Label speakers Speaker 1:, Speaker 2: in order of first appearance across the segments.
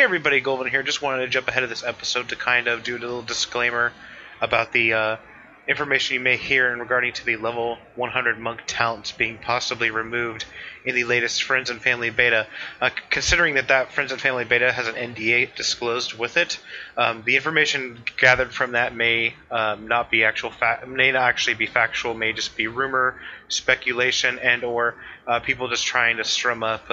Speaker 1: Hey everybody, Golden here. Just wanted to jump ahead of this episode to kind of do a little disclaimer about the uh, information you may hear in regarding to the level 100 monk talents being possibly removed in the latest Friends and Family beta. Uh, considering that that Friends and Family beta has an NDA disclosed with it, um, the information gathered from that may um, not be actual fa- may not actually be factual, may just be rumor, speculation, and or uh, people just trying to strum up.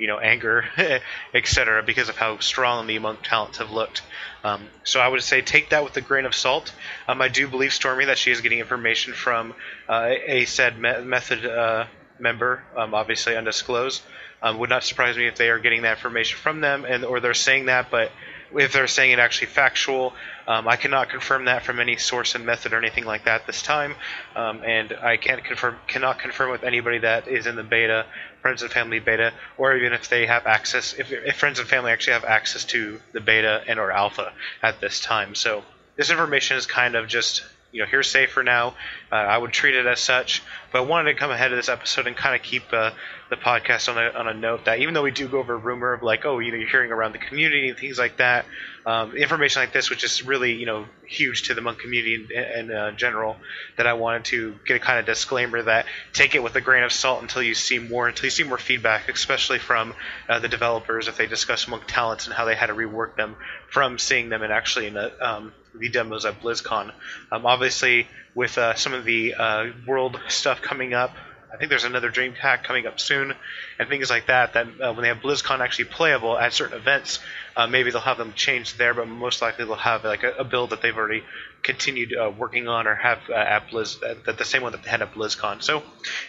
Speaker 1: You know, anger, etc., because of how strong the monk talents have looked. Um, so I would say take that with a grain of salt. Um, I do believe Stormy that she is getting information from uh, a said me- method uh, member, um, obviously undisclosed. Um, would not surprise me if they are getting that information from them, and or they're saying that, but if they're saying it actually factual, um, I cannot confirm that from any source and method or anything like that this time, um, and I can't confirm cannot confirm with anybody that is in the beta, friends and family beta, or even if they have access, if, if friends and family actually have access to the beta and or alpha at this time. So this information is kind of just you know hearsay for now. Uh, I would treat it as such, but I wanted to come ahead of this episode and kind of keep uh, the podcast on a, on a note that even though we do go over rumor of like oh you know you're hearing around the community and things like that, um, information like this which is really you know huge to the monk community in, in uh, general that I wanted to get a kind of disclaimer that take it with a grain of salt until you see more until you see more feedback especially from uh, the developers if they discuss monk talents and how they had to rework them from seeing them and actually in the um, the demos at BlizzCon. Um, obviously, with uh, some of the uh, world stuff coming up, I think there's another Dream DreamHack coming up soon, and things like that. That uh, when they have BlizzCon actually playable at certain events, uh, maybe they'll have them changed there, but most likely they'll have like a, a build that they've already continued uh, working on or have uh, at Blizz, uh, the same one that they had at BlizzCon. So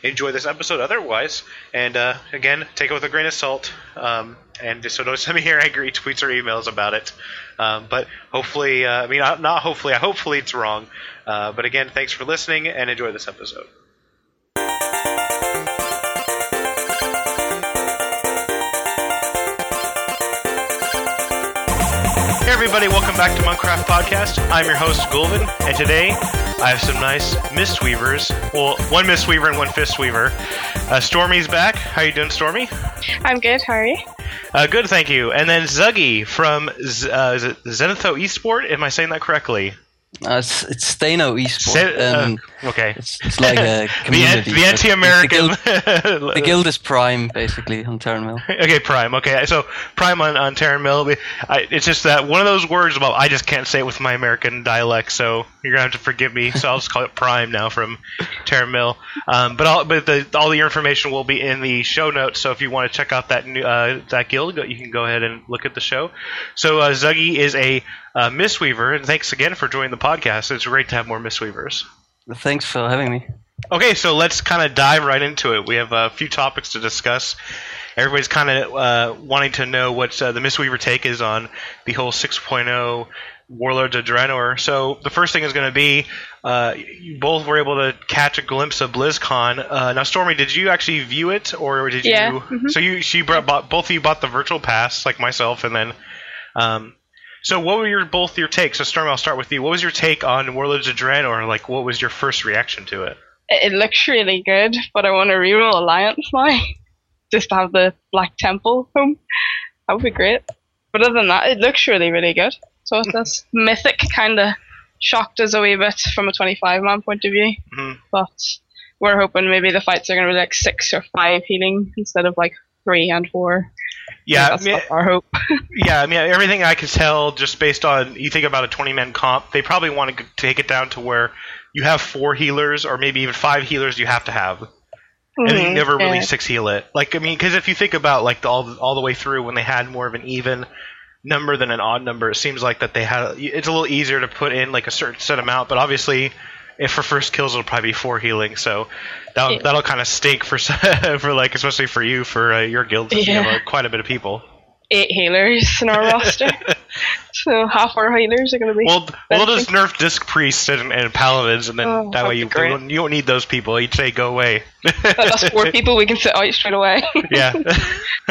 Speaker 1: enjoy this episode otherwise, and uh, again, take it with a grain of salt. Um, and so don't send me your angry tweets or emails about it. Um, but hopefully, uh, I mean, not hopefully, hopefully it's wrong. But again, thanks for listening and enjoy this episode. Hey everybody, welcome back to Monkcraft Podcast. I'm your host, Gulvin, and today I have some nice Mistweavers. Well, one Mistweaver and one Fistweaver. Uh, Stormy's back. How you doing, Stormy?
Speaker 2: I'm good. How are you?
Speaker 1: Uh, good, thank you. And then Zuggy from Z- uh, is it Zenitho Esport. Am I saying that correctly?
Speaker 3: Uh, it's, it's Stano Esport.
Speaker 1: Uh,
Speaker 3: um,
Speaker 1: okay.
Speaker 3: it's, it's like a community.
Speaker 1: the anti-American.
Speaker 3: The guild, the guild is Prime, basically, on Tarren Mill.
Speaker 1: okay, Prime. Okay, so Prime on, on Tarren Mill. I, it's just that one of those words. Well, I just can't say it with my American dialect, so you're gonna have to forgive me. So I'll just call it Prime now from Tarren Mill. Um, but all, but the, all the information will be in the show notes. So if you want to check out that new, uh, that guild, you can go ahead and look at the show. So uh, Zuggy is a uh, Mistweaver, and thanks again for joining the podcast. It's great to have more Mistweavers.
Speaker 3: Thanks for having me.
Speaker 1: Okay, so let's kind of dive right into it. We have a few topics to discuss. Everybody's kind of uh, wanting to know what uh, the Mistweaver take is on the whole 6.0 Warlords of Draenor. So the first thing is going to be uh, you both were able to catch a glimpse of BlizzCon. Uh, now, Stormy, did you actually view it, or did you?
Speaker 2: Yeah, mhm.
Speaker 1: So you she brought, bought, both of you bought the virtual pass, like myself, and then. Um, so what were your both your takes? So Storm, I'll start with you. What was your take on Warlords of Draenor? Like, what was your first reaction to it?
Speaker 2: It, it looks really good, but I want to reroll Alliance now. Just to have the Black Temple home. That would be great. But other than that, it looks really, really good. So does. Mythic kind of shocked us a wee bit from a 25 man point of view.
Speaker 1: Mhm.
Speaker 2: But we're hoping maybe the fights are going to be like six or five healing instead of like three and four.
Speaker 1: Yeah, I mean,
Speaker 2: our hope.
Speaker 1: yeah. I mean, everything I could tell just based on you think about a twenty-man comp, they probably want to take it down to where you have four healers or maybe even five healers. You have to have, and you
Speaker 2: mm-hmm,
Speaker 1: never really
Speaker 2: yeah.
Speaker 1: six heal it. Like I mean, because if you think about like the, all all the way through when they had more of an even number than an odd number, it seems like that they had it's a little easier to put in like a certain set amount. But obviously, if for first kills it'll probably be four healing, so that'll,
Speaker 2: Yeah.
Speaker 1: that'll kind of stink for for like especially for you for uh, your guild since you have
Speaker 2: Yeah.
Speaker 1: uh, quite a bit of people.
Speaker 2: Eight healers in our roster. So half our healers are going to be.
Speaker 1: Well, well, they'll just nerf disc priests and, and paladins, and then
Speaker 2: Oh,
Speaker 1: that way you, you don't, you don't need those people. You'd say go away.
Speaker 2: That's four people we can sit out straight away.
Speaker 1: yeah.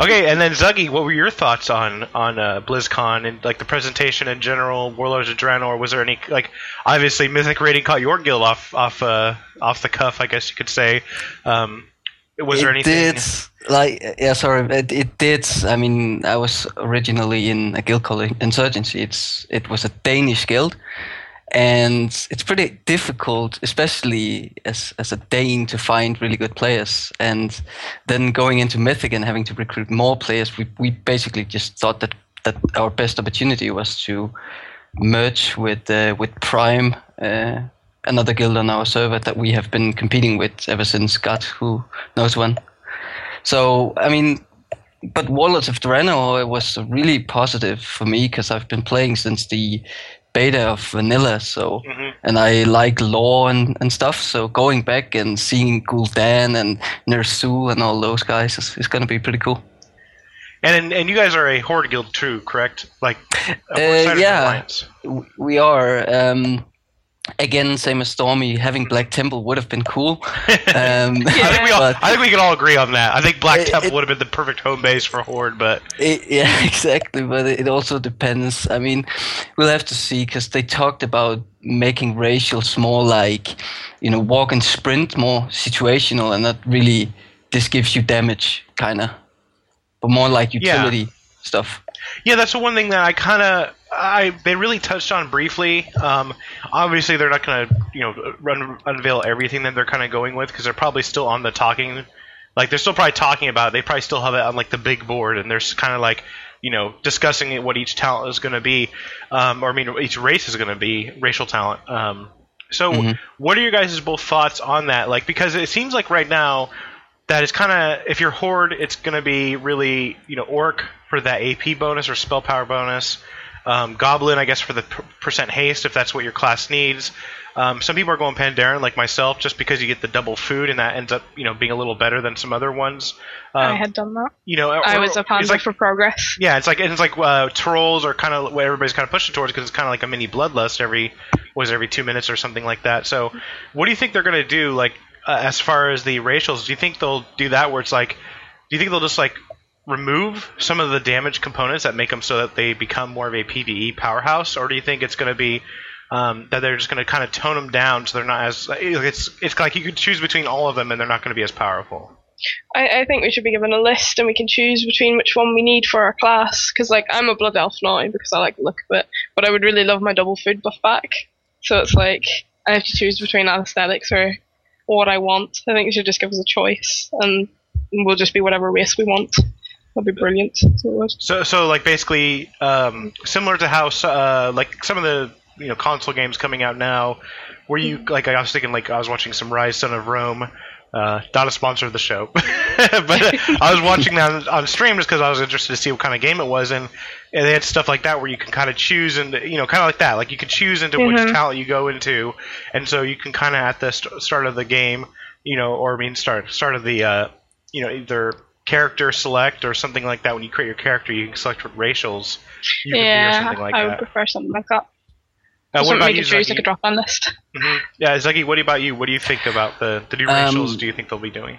Speaker 1: okay, and then Zuggy, what were your thoughts on on uh, BlizzCon and like the presentation in general? Warlords of Draenor. Was there any like obviously Mythic rating caught your guild off off uh, off the cuff? I guess you could say. Um, Was there anything?
Speaker 3: did like yeah sorry it, it did i mean i was originally in a guild called insurgency. It's it was a danish guild and it's pretty difficult especially as as a dane to find really good players. And then going into mythic and having to recruit more players we, we basically just thought that that our best opportunity was to merge with uh, with prime uh, another guild on our server that we have been competing with ever since. God Who Knows When. So, I mean, but Warlords of Draenor was really positive for me because I've been playing since the beta of Vanilla, so
Speaker 1: Mhm.
Speaker 3: and I like lore and, and stuff. So going back and seeing Gul'dan and Ner'zhul and all those guys is, is going to be pretty cool.
Speaker 1: And and you guys are a horde guild too, correct? Like,
Speaker 3: Uh, yeah. We are. Um, again, same as Stormy, having Black Temple would have been cool. Um,
Speaker 1: I think we all, I think we can all agree on that. I think Black
Speaker 3: It-
Speaker 1: Temple
Speaker 3: it-
Speaker 1: would have been the perfect home base for Horde, but
Speaker 3: It, yeah, exactly. But it also depends. I mean, we'll have to see because they talked about making racials more like, you know, walk and sprint, more situational, and not really this gives you damage, kind of, but more like
Speaker 1: Yeah.
Speaker 3: utility stuff.
Speaker 1: Yeah, that's the one thing that I kind of I they really touched on briefly. Um, obviously, they're not going to you know run, unveil everything that they're kind of going with because they're probably still on the talking. Like they're still probably talking about. It. They probably still have it on like the big board, and they're kind of like you know discussing it, what each talent is going to be, um, or I mean each race is going to be racial talent. Um, so,
Speaker 3: Mhm.
Speaker 1: what are your guys' both thoughts on that? Like because it seems like right now that is kind of if you're horde, it's going to be really you know orc for that AP bonus or spell power bonus. Um, Goblin, I guess, for the percent haste if that's what your class needs. Um, some people are going Pandaren, like myself, just because you get the double food, and that ends up you know being a little better than some other ones. Um,
Speaker 2: I had done that.
Speaker 1: you know,
Speaker 2: I
Speaker 1: or-
Speaker 2: was a panda
Speaker 1: like
Speaker 2: for progress.
Speaker 1: yeah, it's like it's like uh, trolls are kind of what everybody's kind of pushing towards because it's kind of like a mini bloodlust every was every two minutes or something like that. So, what do you think they're gonna do? Like uh, as far as the racials, do you think they'll do that where it's like, do you think they'll just like remove some of the damage components that make them so that they become more of a PVE powerhouse, or do you think it's gonna be um, that they're just going to kind of tone them down so they're not as it's it's like you could choose between all of them and they're not going to be as powerful.
Speaker 2: I, I think we should be given a list and we can choose between which one we need for our class. Because like I'm a blood elf now because I like the look of it, but I would really love my double food buff back. So it's like I have to choose between aesthetics or what I want. I think they should just give us a choice and we'll just be whatever race we want. That'd be brilliant. So.
Speaker 1: So, like basically um, similar to how uh, like some of the you know console games coming out now, where you like I was thinking like I was watching some Ryse Son of Rome. Uh, not a sponsor of the show, but uh, I was watching that on, on stream just because I was interested to see what kind of game it was, and, and they had stuff like that where you can kind of choose and you know kind of like that, like you can choose into which
Speaker 2: Mhm.
Speaker 1: talent you go into, and so you can kind of at the st- start of the game, you know, or I mean start start of the uh, you know either character select or something like that. When you create your character, you can select what racials you can be or
Speaker 2: yeah,
Speaker 1: something like that.
Speaker 2: I would
Speaker 1: that.
Speaker 2: prefer something like that.
Speaker 1: Uh, what
Speaker 2: Something
Speaker 1: about
Speaker 2: we
Speaker 1: you,
Speaker 2: could choose like a drop on list.
Speaker 1: Mhm. Yeah, Zaki, what about you? What do you think about the the new
Speaker 3: Um,
Speaker 1: racials? Do you think they'll be doing?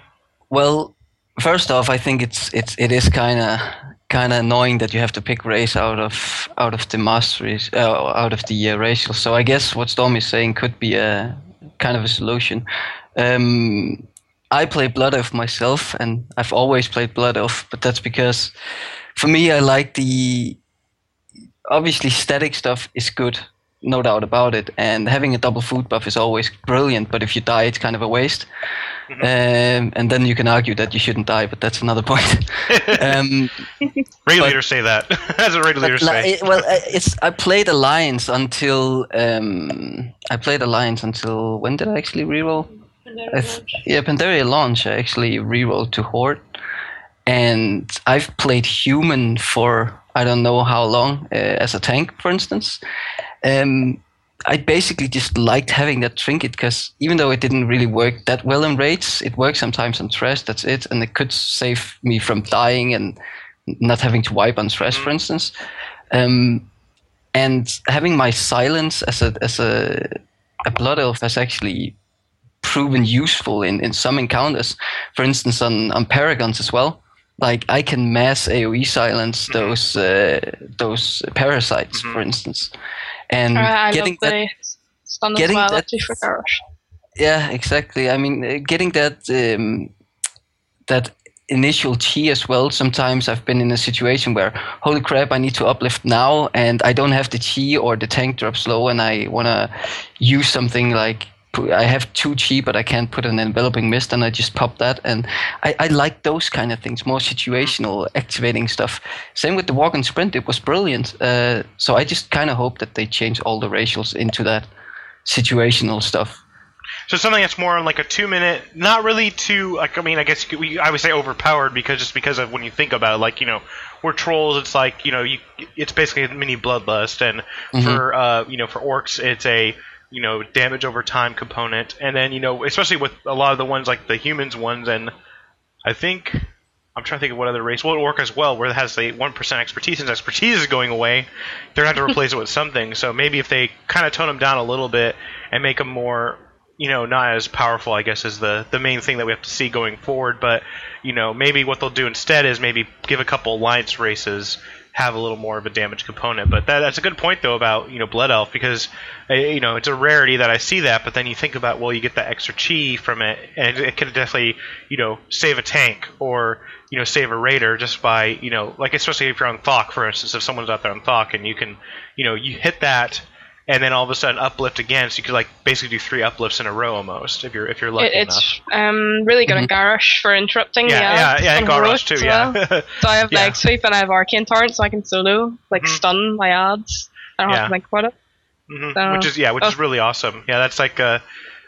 Speaker 3: Well, first off, I think it's it's it is kind of kind of annoying that you have to pick race out of out of the masteries uh, out of the uh, racial. So I guess what Storm is saying could be a kind of a solution. Um, I play Blood Elf myself, and I've always played Blood Elf, but that's because for me I like the obviously static stuff is good, no doubt about it, and having a double food buff is always brilliant. But if you die, it's kind of a waste. Um, and then you can argue that you shouldn't die, but that's another point. um,
Speaker 1: leaders say that. That's what
Speaker 3: but,
Speaker 1: say.
Speaker 3: like, well, uh, it's I played Alliance until um, I played Alliance until when did I actually reroll? Yeah, Pandaria launch. I actually rerolled to Horde, and I've played Human for I don't know how long uh, as a tank, for instance. Um, I basically just liked having that trinket because even though it didn't really work that well in raids, it works sometimes on trash. That's it, and it could save me from dying and not having to wipe on trash, for instance. Um, and having my silence as a as a a blood elf has actually proven useful in, in some encounters. For instance, on, on paragons as well. Like I can mass AOE silence those uh, those parasites,
Speaker 1: Mhm.
Speaker 3: for instance, and
Speaker 2: Uh, I
Speaker 3: getting
Speaker 2: love
Speaker 3: that
Speaker 2: the
Speaker 3: getting
Speaker 2: well
Speaker 3: that-
Speaker 2: actually
Speaker 3: yeah, exactly. I mean, uh, getting that um, that initial chi as well. Sometimes I've been in a situation where, holy crap, I need to uplift now, and I don't have the chi or the tank drops low, and I want to use something like I have two chi, but I can't put an enveloping mist, and I just pop that. And I, I like those kind of things, more situational, activating stuff. Same with the walk and sprint; it was brilliant. Uh, so I just kind of hope that they change all the racials into that situational stuff.
Speaker 1: So something that's more like a two minute, not really too like I mean I guess could, we I would say overpowered because just because of when you think about it, like you know we're trolls, it's like you know you it's basically a mini bloodlust, and mm-hmm. for uh, you know for orcs it's a you know damage over time component, and then you know especially with a lot of the ones like the humans ones, and I think I'm trying to think of what other race. Well, orc as well, where it has the one percent expertise, and expertise is going away. They're gonna have to replace it with something. So maybe if they kind of tone them down a little bit and make them more you know, not as powerful, I guess, is the the main thing that we have to see going forward. But you know, maybe what they'll do instead is maybe give a couple alliance races have a little more of a damage component. But that, that's a good point though about you know Blood Elf because uh, you know it's a rarity that I see that. But then you think about well, you get that extra chi from it, and it can definitely you know save a tank or you know save a raider just by you know like especially if you're on Thok, for instance, if someone's out there on Thok and you can you know you hit that and then all of a sudden uplift again. So you could like basically do three uplifts in a row almost if you're if you're lucky
Speaker 2: it, it's, enough. um really good mm-hmm. at Garrosh for interrupting.
Speaker 1: Yeah, yeah, yeah, and Garrosh too. Yeah.
Speaker 2: Well. so I have yeah. leg sweep and I have arcane torrent, so I can solo like mm-hmm. stun my ads. I don't yeah. have to think about it.
Speaker 1: Mm-hmm. So, which is yeah, which oh. is really awesome. Yeah, that's like uh,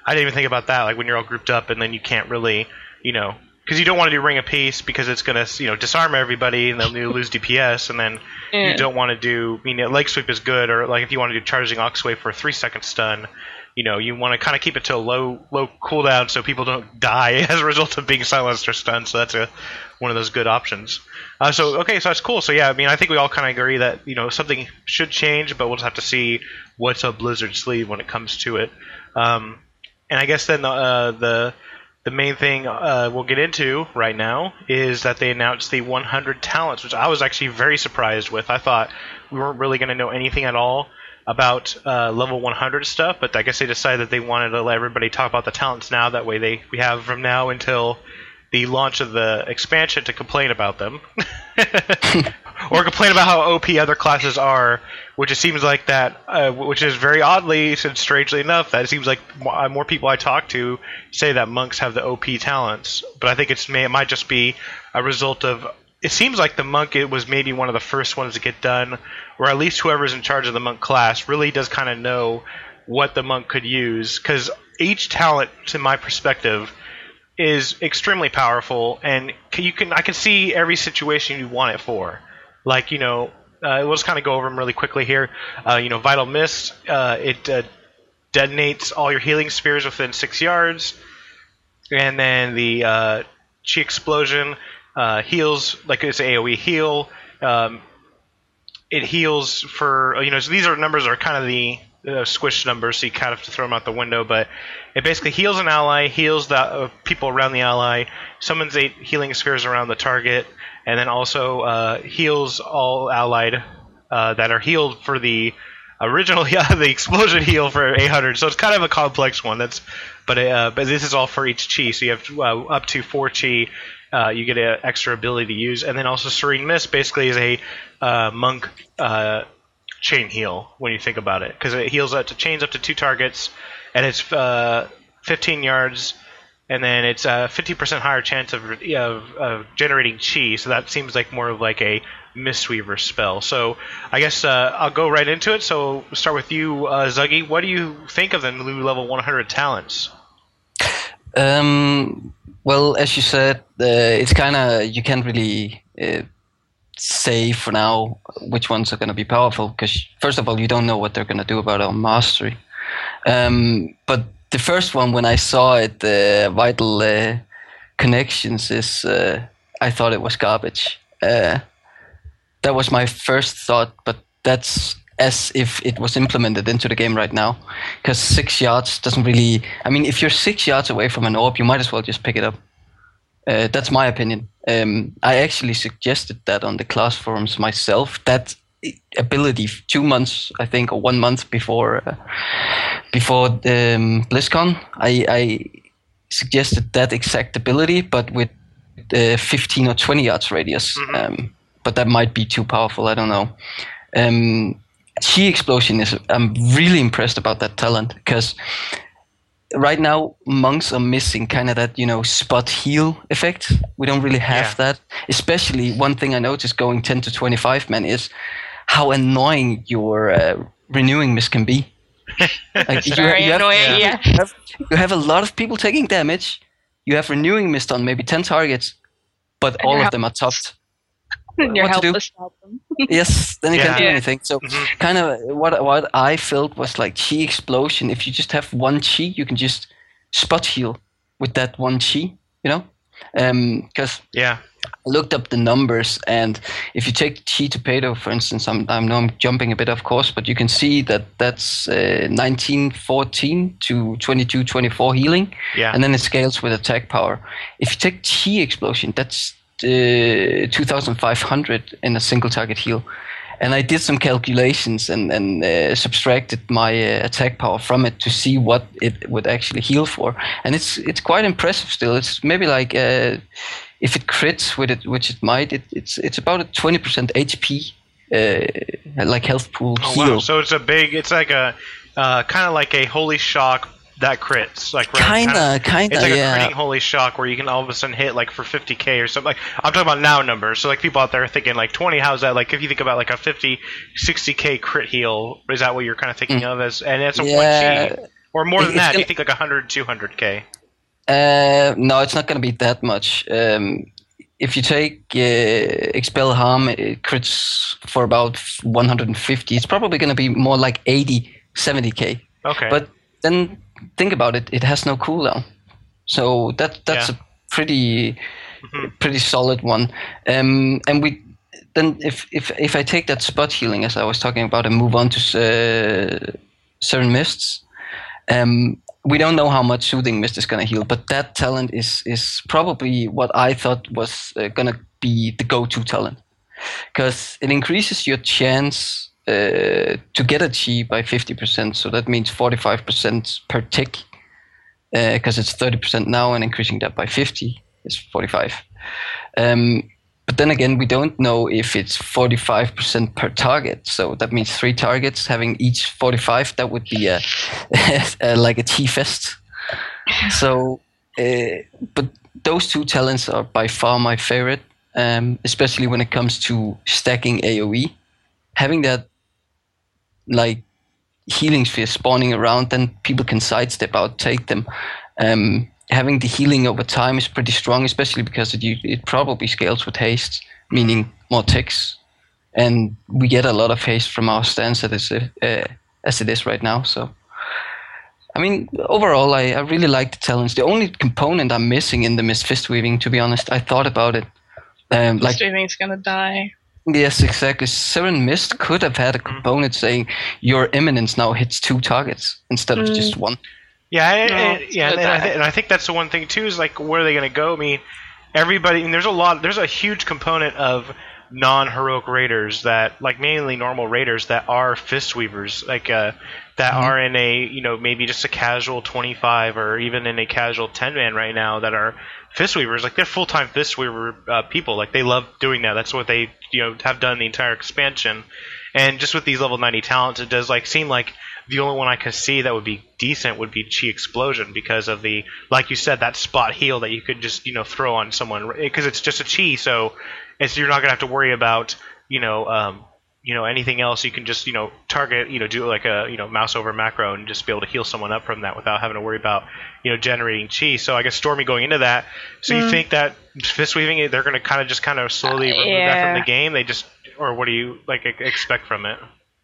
Speaker 1: I didn't even think about that. Like when you're all grouped up and then you can't really, you know, because you don't want to do ring of peace because it's going to you know disarm everybody and they'll lose DPS and then yeah. you don't want to do I mean leg sweep is good or like if you want to do charging ox Oxwave for a three second stun you know you want to kind of keep it to a low low cooldown so people don't die as a result of being silenced or stunned so that's a one of those good options. Uh, so okay so that's cool. So yeah I mean I think we all kind of agree that you know something should change but we'll just have to see what's up Blizzard sleeve when it comes to it. Um, and I guess then the, uh, the the main thing uh, we'll get into right now is that they announced the 100 talents, which I was actually very surprised with. I thought we weren't really going to know anything at all about uh, level 100 stuff, but I guess they decided that they wanted to let everybody talk about the talents now. That way, they we have from now until the launch of the expansion to complain about them, or complain about how OP other classes are which it seems like that, uh, which is very oddly and strangely enough, that it seems like more, more, people I talk to say that monks have the OP talents. But I think it's may, it might just be a result of. It seems like the monk it was maybe one of the first ones to get done, or at least whoever's in charge of the monk class really does kind of know what the monk could use, because each talent, to my perspective, is extremely powerful, and you can I can see every situation you want it for. Like you know, uh, we'll just kind of go over them really quickly here. Uh, you know, Vital Mist, uh, it uh, detonates all your healing spheres within six yards. And then the uh, Chi Explosion uh, heals, like it's AoE heal. Um, it heals for, you know, so these are numbers are kind of the uh, squish numbers, so you kind of have to throw them out the window. But it basically heals an ally, heals the uh, people around the ally, summons eight healing spheres around the target, and then also uh, heals all allied uh, that are healed for the original yeah, the explosion heal for 800. So it's kind of a complex one. That's but uh, but this is all for each chi. So you have uh, up to four chi. Uh, you get an extra ability to use, and then also Serene Mist basically is a uh, monk chain heal when you think about it, because it heals up to chains up to two targets, and it's 15 yards and then it's a 50% higher chance of, of, of, generating chi, so that seems like more of like a Mistweaver spell. So I guess uh, I'll go right into it. So we'll start with you, uh, Zuggy. What do you think of the new level 100 talents?
Speaker 3: Um, well, as you said, uh, it's kind of you can't really uh, say for now which ones are going to be powerful because first of all, you don't know what they're going to do about our mastery. Um, but the first one when I saw it, the uh, vital uh, connections is uh, I thought it was garbage. Uh, that was my first thought, but that's as if it was implemented into the game right now. Because six yards doesn't really. I mean, if you're six yards away from an orb, you might as well just pick it up. Uh, that's my opinion. Um, I actually suggested that on the class forums myself. That ability two months, I think, or one month before uh, before um, BlizzCon. I, I suggested that exact ability, but with uh, 15 or 20 yards radius.
Speaker 1: Mhm.
Speaker 3: Um, but that might be too powerful. I don't know. Um, chi explosion is. I'm really impressed about that talent because right now monks are missing kind of that you know spot heal effect. We don't really have
Speaker 1: Yeah.
Speaker 3: that. Especially one thing I noticed going 10 to 25 man is how annoying your uh, renewing mist can be. Like, you,
Speaker 2: Very
Speaker 3: you have-
Speaker 2: annoying.
Speaker 1: yeah.
Speaker 2: Yeah.
Speaker 3: you have, you have a lot of people taking damage. You have renewing mist on maybe 10 targets, but
Speaker 2: And
Speaker 3: all of them are topped.
Speaker 2: You're
Speaker 3: What to do?
Speaker 2: helpless to them.
Speaker 3: yes, then you
Speaker 1: Yeah.
Speaker 3: can't do anything. So
Speaker 1: Mhm.
Speaker 3: kind of what what I felt was like chi explosion. If you just have one chi, you can just spot heal with that one chi. You know, because
Speaker 1: Yeah.
Speaker 3: I looked up the numbers, and if you take chi torpedo, for instance, I'm I know I'm jumping a bit, of course, but you can see that that's uh, 1914 to 2224 healing,
Speaker 1: Yeah.
Speaker 3: and then it scales with attack power. If you take chi explosion, that's uh, 2500 in a single target heal. And I did some calculations and, and uh, subtracted my uh, attack power from it to see what it would actually heal for, and it's it's quite impressive. Still, it's maybe like uh, if it crits with it, which it might, it, it's it's about a 20% HP, uh, like health pool
Speaker 1: Oh,
Speaker 3: heal.
Speaker 1: wow. So it's a big. It's like a uh, kind of like a holy shock that crits. Like right,
Speaker 3: Kinda, kinda,
Speaker 1: It's like
Speaker 3: yeah.
Speaker 1: a critting holy shock where you can all of a sudden hit like for 50k or something. Like I'm talking about now numbers. So like people out there are thinking like 20. How's that? Like if you think about like a 50, 60k crit heal, is that what you're kind of thinking of as? And it's a
Speaker 3: Mm. Yeah.
Speaker 1: one chi or more than
Speaker 3: It's
Speaker 1: that. Do you
Speaker 3: gonna-
Speaker 1: think like 100, 200k?
Speaker 3: Uh, no, it's not going to be that much. Um, if you take uh, expel harm, it crits for about 150. It's probably going to be more like 80, 70k.
Speaker 1: Okay.
Speaker 3: But then think about it; it has no cooldown, so that that's
Speaker 1: Yeah.
Speaker 3: a pretty
Speaker 1: Mhm.
Speaker 3: pretty solid one. Um, and we then if if if I take that spot healing as I was talking about and move on to uh, Serene Mists, um, we don't know how much Soothing Mist is going to heal, but that talent is is probably what I thought was uh, going to be the go-to talent because it increases your chance uh, to get a chi by 50%. So that means 45% per tick because it's 30% now and increasing that by 50 is 45. Um, but then again, we don't know if it's 45% per target. So that means three targets having each 45. That would be a, a like a chi fest. So, uh, but those two talents are by far my favorite, um, especially when it comes to stacking AOE. Having that like healing sphere spawning around, then people can sidestep out, take them. Um, having the healing over time is pretty strong, especially because it it probably scales with haste, meaning more ticks, and we get a lot of haste from our stance as it is, uh, as it is right now. So. I mean, overall, I, I really like the talents. The only component I'm missing in the is fist weaving. To be honest, I thought about it. Um, like
Speaker 2: Streaming's gonna die.
Speaker 3: Yes, exactly. Serene Mist could have had a component saying your eminence now hits two targets instead of
Speaker 2: Mm.
Speaker 3: just one.
Speaker 1: Yeah,
Speaker 2: No,
Speaker 1: and- yeah, and, I th- and I think that's the one thing too is like where are they going to go? I mean, everybody. I mean, there's a lot. There's a huge component of non-heroic raiders that, like mainly normal raiders, that are fist weavers, like uh, that
Speaker 3: Mhm.
Speaker 1: are in a you know maybe just a casual 25 or even in a casual 10 man right now that are fist weavers. Like they're full-time fist weaver uh, people. Like they love doing that. That's what they you know have done the entire expansion. And just with these level 90 talents, it does like seem like the only one I could see that would be decent would be Chi Explosion because of the, like you said, that spot heal that you could just you know throw on someone because it's just a Chi, so it's you're not gonna have to worry about you know um, you know anything else. You can just you know target you know do like a you know mouse over macro and just be able to heal someone up from that without having to worry about you know generating Chi. So I guess Stormy going into that. So you
Speaker 2: Mm.
Speaker 1: think that fist weaving they're gonna kind of just kind of slowly
Speaker 2: Uh,
Speaker 1: remove that from the game? They just or what do you like expect from it?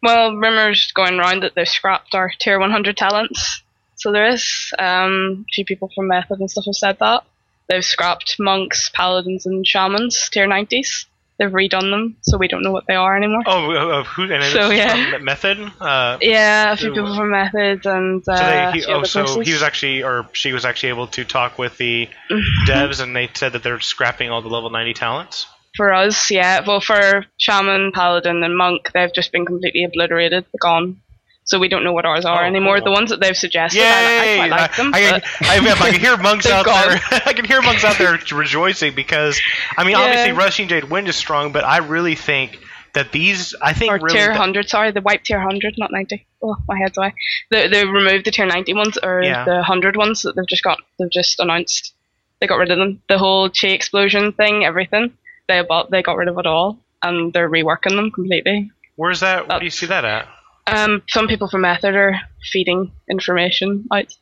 Speaker 2: Well, rumors going around that they've scrapped our tier 100 talents. So there is. Um, a few people from Method and stuff have said that. They've scrapped monks, paladins, and shamans tier 90s. They've redone them, so we don't know what they are anymore.
Speaker 1: Oh, uh, who? And
Speaker 2: So, yeah.
Speaker 1: from Method. Uh,
Speaker 2: Yeah, a few people from Method and uh,
Speaker 1: so they, he, oh, so
Speaker 2: places.
Speaker 1: he was actually, or she was actually able to talk with the devs, and they said that they're scrapping all the level 90 talents.
Speaker 2: For us, yeah. Well, for shaman, paladin, and monk, they've just been completely obliterated, gone. So we don't know what ours are
Speaker 1: Oh,
Speaker 2: anymore.
Speaker 1: cool.
Speaker 2: The ones that they've suggested,
Speaker 1: Yay!
Speaker 2: I, I quite like them.
Speaker 1: I, I, I, can hear monks out
Speaker 2: gone.
Speaker 1: there. I can hear monks out there rejoicing because I mean,
Speaker 2: Yeah.
Speaker 1: obviously, Rushing Jade Wind is strong, but I really think that these, I think,
Speaker 2: or
Speaker 1: really,
Speaker 2: tier 100, sorry, the wipe tier 100, not 90. Oh, my head's away. They, they removed the tier 90 ones, or
Speaker 1: Yeah.
Speaker 2: the 100 ones that they've just got, they've just announced. They got rid of them. The whole chi explosion thing, everything, they about, they got rid of it all, and they're reworking them completely.
Speaker 1: where's that? Where do you see that at?
Speaker 2: Um, some people from Method are feeding information out.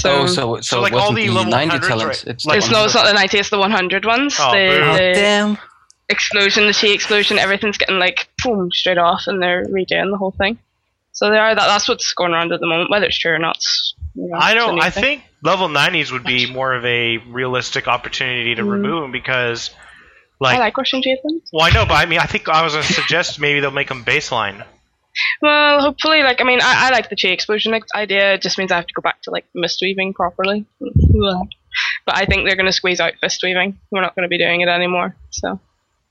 Speaker 2: So,
Speaker 3: oh, so so,
Speaker 1: So,
Speaker 3: it
Speaker 1: like, all
Speaker 3: wasn't
Speaker 1: the
Speaker 3: the,
Speaker 1: level
Speaker 3: 90 talents.
Speaker 1: right?
Speaker 3: It's
Speaker 1: Like-
Speaker 3: the
Speaker 2: it's, no, it's not the 90, it's the 100 ones.
Speaker 1: Oh,
Speaker 2: the.
Speaker 3: Oh,
Speaker 2: the
Speaker 3: damn.
Speaker 2: explosion, the chi explosion, everything's getting like boom straight off, and they're redoing the whole thing. So they are that. That's what's going around at the moment. Whether it's true or not, it's, you know,
Speaker 1: I don't. I think level 90s would be more of a realistic opportunity to
Speaker 2: Mm.
Speaker 1: remove them because,
Speaker 2: I
Speaker 1: like,
Speaker 2: like Russian Jason.
Speaker 1: well, I know, but I mean, I think I was gonna suggest maybe they'll make them baseline.
Speaker 2: Well, hopefully, like I mean, I, I like the chi explosion idea. It just means I have to go back to like mist weaving properly. but I think they're going to squeeze out fist weaving. We're not going to be doing it anymore. So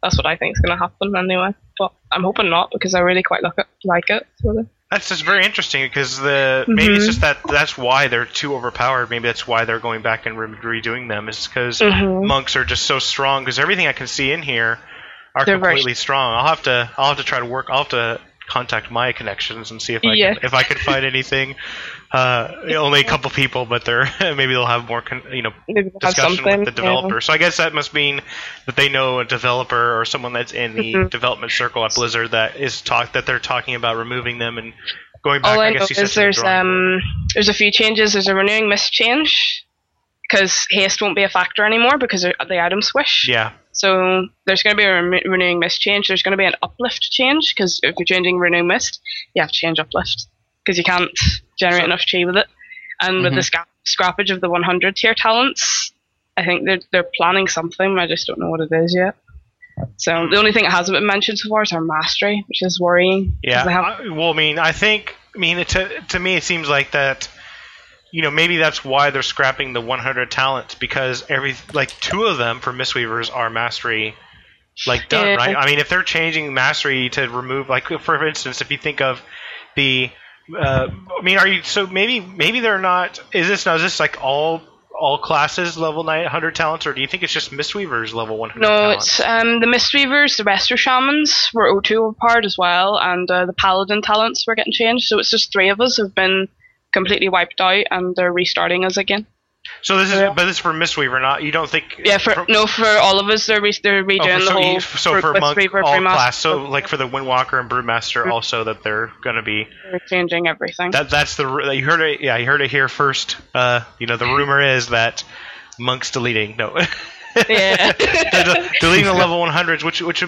Speaker 2: that's what I think is going to happen anyway. But I'm hoping not because I really quite like it. Like it. Sort of.
Speaker 1: That's just very interesting because the maybe it's
Speaker 2: Mhm.
Speaker 1: just that that's why they're too overpowered. Maybe that's why they're going back and re- redoing them. Is because
Speaker 2: Mhm.
Speaker 1: monks are just so strong. Because everything I can see in here are
Speaker 2: They're very
Speaker 1: completely strong. I'll have to I'll have to try to work. I'll have to contact my connections and see if I
Speaker 2: Yeah.
Speaker 1: can, if I can find anything. Uh, only a couple people, but they're maybe they'll have more con- you know discussion with the
Speaker 2: yeah.
Speaker 1: developer. So I guess that must mean that they know a developer or someone that's in the
Speaker 2: Mhm.
Speaker 1: development circle at Blizzard that is talk that they're talking about removing them and going back.
Speaker 2: All I,
Speaker 1: I
Speaker 2: know
Speaker 1: you
Speaker 2: is there's um there's a few changes. There's a renewing miss change because haste won't be a factor anymore because of the item swish.
Speaker 1: yeah,
Speaker 2: So there's going to be a re- renewing mist change. There's going to be an uplift change because if you're changing renewing mist, you have to change uplift because you can't generate
Speaker 1: So-
Speaker 2: enough chi with it. And with the
Speaker 3: Mhm.
Speaker 2: sca- scrappage of the 100 tier talents, I think they're they're planning something. I just don't know what it is yet. So the only thing that hasn't been mentioned so far is our mastery, which is worrying.
Speaker 1: yeah. I- well, I mean, I think, I mean, to to me, it seems like that. You know, maybe that's why they're scrapping the 100 talents because every like two of them for Mistweavers are mastery, like done
Speaker 2: Yeah.
Speaker 1: right. I mean, if they're changing mastery to remove, like for instance, if you think of the, uh, I mean, are you so maybe maybe they're not? Is this now? Is this like all all classes level 900 talents, or do you think it's just Mistweavers level 100
Speaker 2: No,
Speaker 1: talents?
Speaker 2: it's um, the Mistweavers, the Resto Shamans were O2 apart as well, and uh, the Paladin talents were getting changed. So it's just three of us have been completely wiped out, and they're restarting us again.
Speaker 1: So this is,
Speaker 2: Yeah.
Speaker 1: but this is for Mistweaver, not you don't think?
Speaker 2: Yeah, for no, for all of us, they're re- they're
Speaker 1: Oh,
Speaker 2: redoing
Speaker 1: for,
Speaker 2: the
Speaker 1: so,
Speaker 2: whole.
Speaker 1: you- so
Speaker 2: group
Speaker 1: for
Speaker 2: with
Speaker 1: monk
Speaker 2: Reaver,
Speaker 1: all
Speaker 2: Brewmaster,
Speaker 1: class, so like for the Windwalker and Brewmaster,
Speaker 2: Mm-hmm.
Speaker 1: also that they're gonna be
Speaker 2: they're changing everything.
Speaker 1: that. That's the you heard it. Yeah, you heard it here first. Uh, you know the rumor is that monks deleting no,
Speaker 2: yeah.
Speaker 1: Deleting the level 100s, which which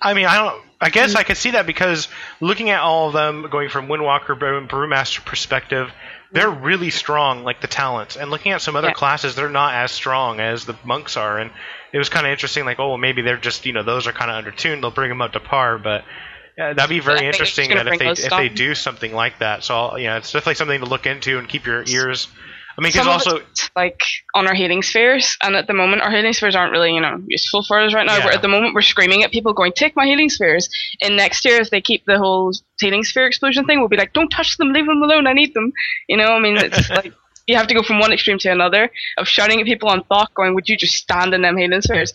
Speaker 1: I mean I don't. I guess
Speaker 2: Mm-hmm.
Speaker 1: I could see that because looking at all of them going from Windwalker Brewmaster perspective, they're really strong, like the talents. And looking at some other
Speaker 2: Yeah.
Speaker 1: classes, they're not as strong as the monks are. And it was kind of interesting, like, oh, well, maybe they're just, you know, those are kind of under tuned. They'll bring them up to par, but. Uh, that'd be very interesting that if they if they do something like that. So I'll, you know, it's definitely something to look into and keep your ears. I mean, because also
Speaker 2: it's, like on our healing spheres, and at the moment our healing spheres aren't really you know useful for us right now.
Speaker 1: Yeah.
Speaker 2: We're, at the moment we're screaming at people, going, "Take my healing spheres!" And next year, if they keep the whole healing sphere explosion thing, we'll be like, "Don't touch them, leave them alone. I need them." You know, I mean, it's like you have to go from one extreme to another of shouting at people on thought, going, "Would you just stand in them healing spheres?"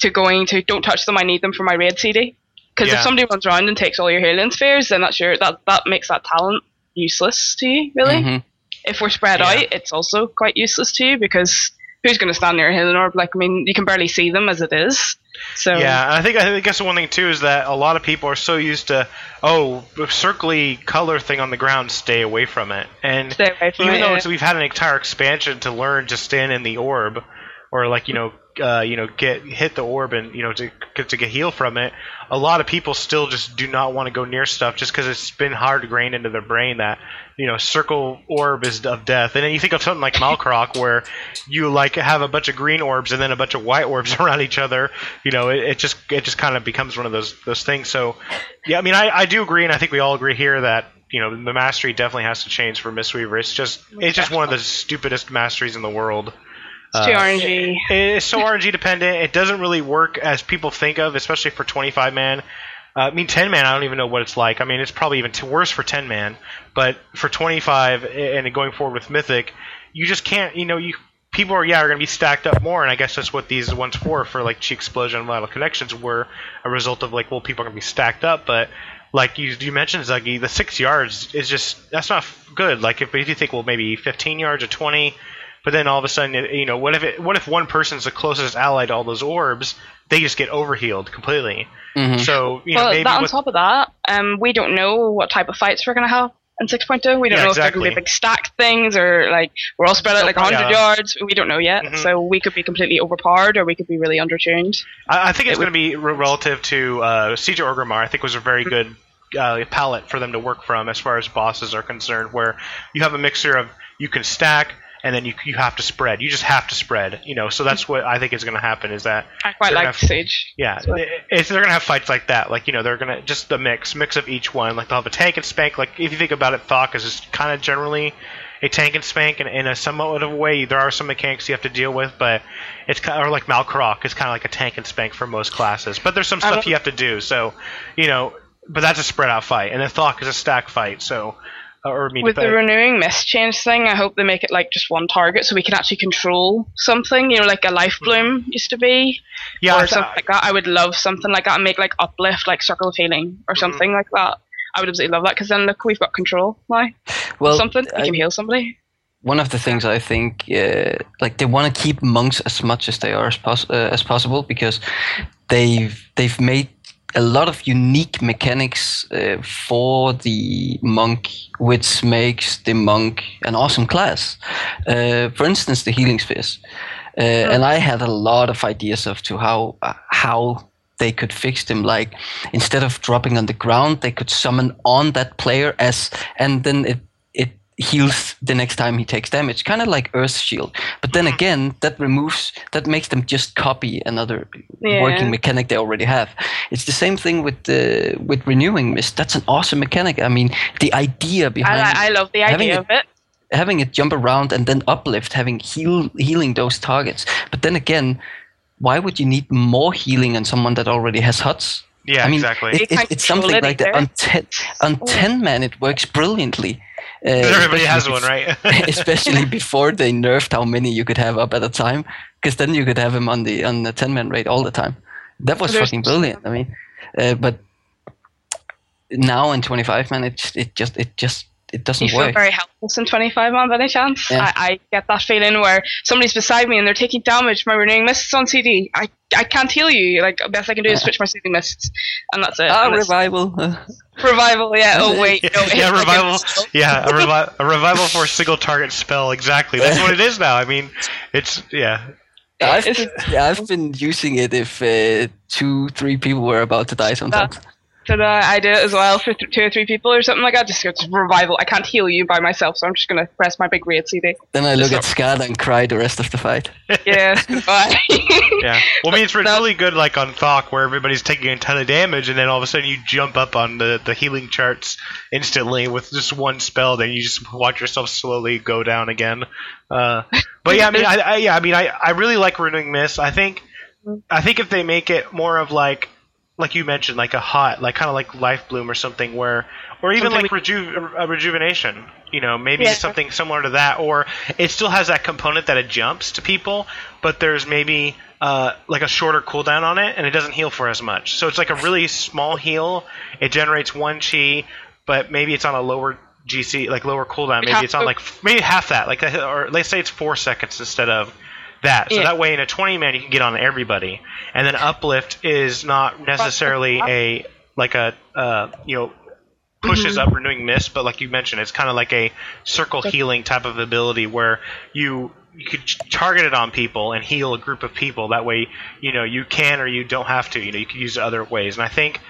Speaker 2: to going to, "Don't touch them. I need them for my raid CD." Because
Speaker 1: Yeah.
Speaker 2: if somebody runs around and takes all your healing spheres, then that's your that that makes that talent useless to you, really
Speaker 3: Mhm.
Speaker 2: If we're spread
Speaker 1: Yeah.
Speaker 2: out, it's also quite useless to you because who's going to stand near orb? Like, I mean, you can barely see them as it is. So
Speaker 1: Yeah, and I think I guess the one thing too is that a lot of people are so used to oh, circly color thing on the ground, stay away from it. And
Speaker 2: from
Speaker 1: even
Speaker 2: it.
Speaker 1: though
Speaker 2: yeah.
Speaker 1: it's, we've had an entire expansion to learn to stand in the orb, or like you know, uh, you know, get hit the orb and you know to to get heal from it. A lot of people still just do not want to go near stuff just because it's been hard grained into their brain that you know circle orb is of death. And then you think of something like Malkorok where you like have a bunch of green orbs and then a bunch of white orbs around each other. You know, it, it just it just kind of becomes one of those those things. So yeah, I mean, I, I do agree, and I think we all agree here that you know the mastery definitely has to change for Mistweaver. It's just it's just one of the stupidest masteries in the world.
Speaker 2: It's too
Speaker 1: Uh,
Speaker 2: RNG.
Speaker 1: It's so RNG dependent. It doesn't really work as people think of, especially for 25 man. Uh, I mean, 10 man, I don't even know what it's like. I mean, it's probably even worse for 10 man. But for 25 and going forward with Mythic, you just can't. You know, you people are yeah are going to be stacked up more, and I guess that's what these ones for for like Chi Explosion and Vital Connections were a result of like well people are going to be stacked up, but like you you mentioned Zuggy, the six yards is just that's not good. Like if, if you think well maybe 15 yards or 20, but then all of a sudden it, you know what if it what if one person's the closest ally to all those orbs, they just get overhealed completely.
Speaker 3: Mhm.
Speaker 1: So you know
Speaker 2: well,
Speaker 1: maybe
Speaker 2: that on
Speaker 1: with,
Speaker 2: top of that, um, we don't know what type of fights we're gonna have in 6.2. We don't
Speaker 1: Yeah,
Speaker 2: know if they're gonna be big stacked things or like we're all spread out like 100
Speaker 1: Yeah.
Speaker 2: yards. We don't know yet.
Speaker 1: Mhm.
Speaker 2: So we could be completely overpowered or we could be really undertuned.
Speaker 1: I, I think it's
Speaker 2: It
Speaker 1: going to be relative to uh, Siege of Orgrimmar. I think was a very good uh, palette for them to work from as far as bosses are concerned, where you have a mixture of you can stack and then you you have to spread. You just have to spread. You know, so that's what I think is going to happen. Is that
Speaker 2: I quite like
Speaker 1: have-
Speaker 2: Sage.
Speaker 1: yeah,
Speaker 2: So-
Speaker 1: i- if they're gonna have fights like that, like you know, they're gonna just the mix, mix of each one. Like they'll have a tank and spank. Like if you think about it, Thok is just kind of generally a tank and spank, and in a somewhat of a way, there are some mechanics you have to deal with, but it's kind of or like Malkorok is kind of like a tank and spank for most classes. But there's some stuff you have to do, so you know, but that's a spread out fight, and then Thok is a stack fight. So, or mean,
Speaker 2: With the renewing mist change thing, I hope they make it like just one target so we can actually control something. You know, like a life bloom used to be,
Speaker 1: yeah,
Speaker 2: or
Speaker 1: I-
Speaker 2: something like that. I would love something like that and make like uplift, like circle of healing
Speaker 1: Mm-hmm.
Speaker 2: or something like that. I would absolutely love that because then look, we've got control now.
Speaker 3: Well,
Speaker 2: something we
Speaker 3: I-
Speaker 2: can heal somebody.
Speaker 3: one of the things I think, uh, like they want to keep monks as much as they are as, pos- uh, as possible because they've they've made a lot of unique mechanics uh, for the monk, which makes the monk an awesome class. Uh, for instance, the healing spheres, uh, and I had a lot of ideas of to how uh, how they could fix them. Like instead of dropping on the ground, they could summon on that player as, and then it it heals the next time he takes damage, kind of like Earth Shield. But then mm-hmm. again, that removes that makes them just copy another
Speaker 2: Yeah.
Speaker 3: working mechanic they already have. It's the same thing with the with renewing mist. That's an awesome mechanic. I mean, the idea behind
Speaker 2: I, I love the idea
Speaker 3: it-
Speaker 2: of it.
Speaker 3: having it jump around and then uplift, having heal healing those targets. But then again, why would you need more healing on someone that already has huts?
Speaker 1: yeah,
Speaker 3: I mean,
Speaker 1: exactly.
Speaker 3: it- it- it's something
Speaker 2: it
Speaker 3: like that. On ten, on ten man, it works brilliantly. Uh,
Speaker 1: Everybody has one, right?
Speaker 3: especially before they nerfed how many you could have up at a time, because then you could have him on the on the ten man rate all the time. That was
Speaker 2: There's-
Speaker 3: fucking brilliant. I mean, uh, but now in twenty five man, it just it just it just it doesn't
Speaker 2: feel
Speaker 3: work.
Speaker 2: very helpless in 25 man by any chance?
Speaker 3: Yeah.
Speaker 2: I, I get that feeling where somebody's beside me and they're taking damage. My renewing mists on CD. I, I can't heal you. Like best I can do is switch my CD mists, and that's it.
Speaker 3: Ah,
Speaker 2: And
Speaker 3: revival.
Speaker 2: Revival. Yeah. Oh wait. No,
Speaker 1: yeah,
Speaker 2: it's like a-
Speaker 1: revival. Yeah, a, revi- a revival for a single target spell. Exactly. That's what it is now. I mean, it's yeah.
Speaker 3: I've been, yeah, I've been using it if uh, two, three people were about to die sometimes.
Speaker 2: So uh, I did it as well for th- two or three people or something like that. Just it's revival. I can't heal you by myself, so I'm just gonna press my big red CD.
Speaker 3: then I look
Speaker 2: so-
Speaker 3: at Skada and cry the rest of the fight.
Speaker 2: Yeah. goodbye.
Speaker 1: Yeah. Well, I mean, it's
Speaker 2: But that-
Speaker 1: really good, like on Thok, where everybody's taking a ton of damage, and then all of a sudden you jump up on the, the healing charts instantly with just one spell. Then you just watch yourself slowly go down again. Uh, but yeah, I mean, I, I yeah, I mean, I, I really like renewing mist. I think, I think if they make it more of like, like you mentioned, like a hot, like kind of like life bloom or something, where, or even
Speaker 2: Something
Speaker 1: like reju- a rejuvenation. You know, maybe
Speaker 2: Yeah.
Speaker 1: something similar to that, or it still has that component that it jumps to people, but there's maybe uh, like a shorter cooldown on it, and it doesn't heal for as much. So it's like a really small heal. It generates one chi, but maybe it's on a lower GC, like lower cooldown. Maybe it's on like maybe half that, like or let's say it's four seconds instead of that. So
Speaker 2: Yeah.
Speaker 1: that way, in a 20 man, you can get on everybody, and then uplift is not necessarily a like a uh, you know pushes
Speaker 2: Mm-hmm.
Speaker 1: up renewing mist, but like you mentioned, it's kind of like a circle healing type of ability where you you could target it on people and heal a group of people. That way, you know you can or you don't have to. You know you can use it other ways, and I think.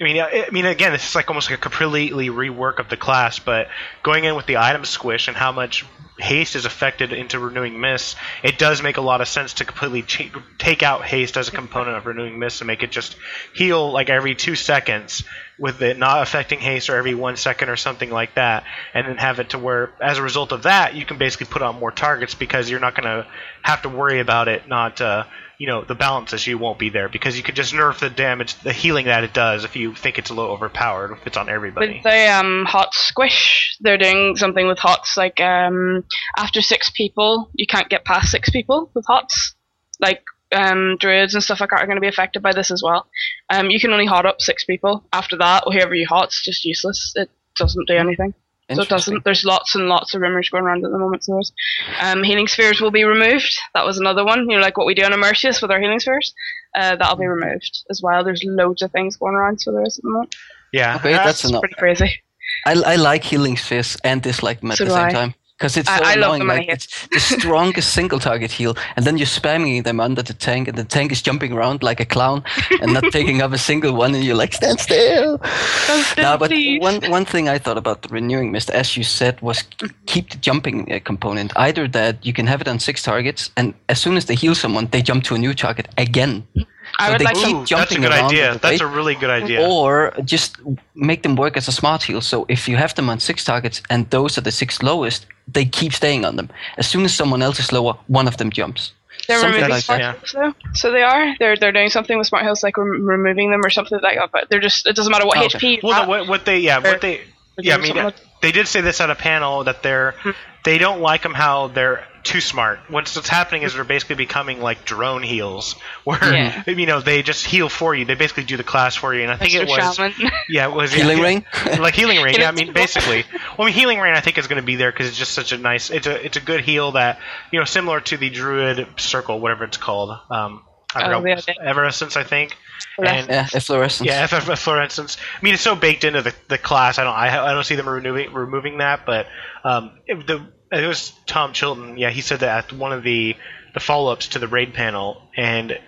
Speaker 1: I mean, I mean, again, this is like almost like a completely rework of the class, but going in with the item squish and how much haste is affected into renewing mist, it does make a lot of sense to completely ch- take out haste as a component of renewing mist and make it just heal like every two seconds with it not affecting haste or every one second or something like that, and then have it to where, as a result of that, you can basically put on more targets because you're not going to have to worry about it not uh, you know the balance issue won't be there because you could just nerf the damage, the healing that it does if you think it's a little overpowered if it's on everybody.
Speaker 2: With the um, hot squish, they're doing something with hots. Like um, after six people, you can't get past six people with hots. Like um, druids and stuff like that are going to be affected by this as well. Um, you can only hot up six people. After that, whoever you hot's just useless. It doesn't do anything. So it doesn't. There's lots and lots of rumors going around at the moment. So there's, um, healing spheres will be removed. That was another one. You know, like what we do on Immerseus with our healing spheres. Uh, that'll be removed as well. There's loads of things going around. So there is at the moment.
Speaker 1: yeah,
Speaker 3: Okay, that's enough.
Speaker 2: Pretty crazy.
Speaker 3: I, I like healing spheres and dislike them at
Speaker 2: So
Speaker 3: the same
Speaker 2: I.
Speaker 3: time because it's so
Speaker 2: I- I love
Speaker 3: annoying.
Speaker 2: them
Speaker 3: Like it's the strongest single target heal, and then you're spamming them under the tank, and the tank is jumping around like a clown and not taking up a single one, and you're like, stand still. no, but
Speaker 2: please.
Speaker 3: one one thing I thought about the renewing mist, as you said, was keep the jumping uh, component. Either that you can have it on six targets, and as soon as they heal someone, they jump to a new target again.
Speaker 2: I would
Speaker 3: they
Speaker 2: like
Speaker 3: keep
Speaker 2: to.
Speaker 1: Ooh, that's a good idea. That's a really good idea.
Speaker 3: Or just make them work as a smart heal. So if you have them on six targets and those are the six lowest, they keep staying on them. As soon as someone else is lower, one of them jumps.
Speaker 2: They're
Speaker 3: Something
Speaker 2: removing
Speaker 3: like
Speaker 2: smart
Speaker 1: that.
Speaker 2: hills though. So they are. They're they're doing something with smart heals, like rem- removing them or something like that. But they're just. It doesn't matter what
Speaker 3: Oh, okay.
Speaker 2: HP. you
Speaker 1: Well,
Speaker 2: have,
Speaker 1: no, what, what they yeah,
Speaker 2: They're-
Speaker 1: what they yeah, I mean
Speaker 2: something with-
Speaker 1: they did say this at a panel that they're
Speaker 2: Hmm.
Speaker 1: they don't like them how they're too smart. What's what's happening is they're basically becoming like drone heals, where
Speaker 2: Yeah.
Speaker 1: you know they just heal for you. They basically do the class for you, and I think it was
Speaker 2: Shaman.
Speaker 1: yeah, it was
Speaker 3: Healing
Speaker 1: yeah,
Speaker 3: ring?
Speaker 1: like healing rain. Yeah, I mean basically. Well, I mean healing rain I think is going to be there because it's just such a nice. It's a it's a good heal that you know similar to the druid circle, whatever it's called. Um, I
Speaker 2: Oh,
Speaker 1: forgot,
Speaker 2: yeah,
Speaker 1: Everessence, I think. And
Speaker 3: Yeah, efflorescence.
Speaker 1: yeah, FF Fluorescence. I mean, it's so baked into the, the class. I don't I, I don't see them removing removing that. But um, the it was Tom Chilton. Yeah, he said that at one of the the follow ups to the raid panel, and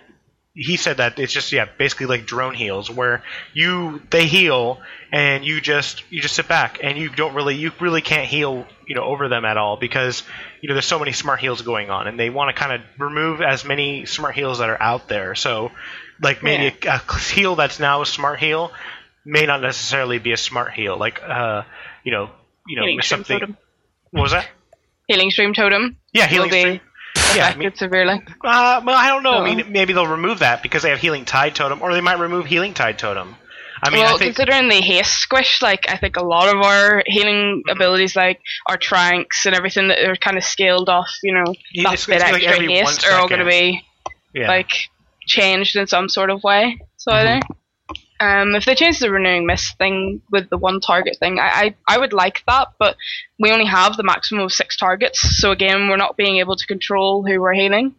Speaker 1: he said that it's just yeah, basically like drone heals where you they heal and you just you just sit back and you don't really you really can't heal you know over them at all because you know there's so many smart heals going on and they want to kind of remove as many smart heals that are out there. So like maybe a, a heal that's now a smart heal may not necessarily be a smart heal. Like uh you know you know
Speaker 2: stream
Speaker 1: something. What was that?
Speaker 2: Healing stream totem
Speaker 1: Yeah, healing
Speaker 2: will be
Speaker 1: stream. Yeah, I mean,
Speaker 2: severely.
Speaker 1: uh, well, I don't know. I
Speaker 2: Oh.
Speaker 1: mean, maybe they'll remove that because they have healing tide totem, or they might remove healing tide totem. I mean,
Speaker 2: well,
Speaker 1: I think
Speaker 2: considering the haste squish, like I think a lot of our healing abilities, like our tranks and everything that are kind of scaled off, you know,
Speaker 1: Yeah,
Speaker 2: that
Speaker 1: it's-
Speaker 2: bit
Speaker 1: it's
Speaker 2: extra
Speaker 1: one
Speaker 2: haste are all going to be
Speaker 1: yeah.
Speaker 2: like changed in some sort of way. So I
Speaker 1: Mhm.
Speaker 2: think um, if they change the renewing mist thing with the one target thing, I, I I would like that, but we only have the maximum of six targets. So again, we're not being able to control who we're healing.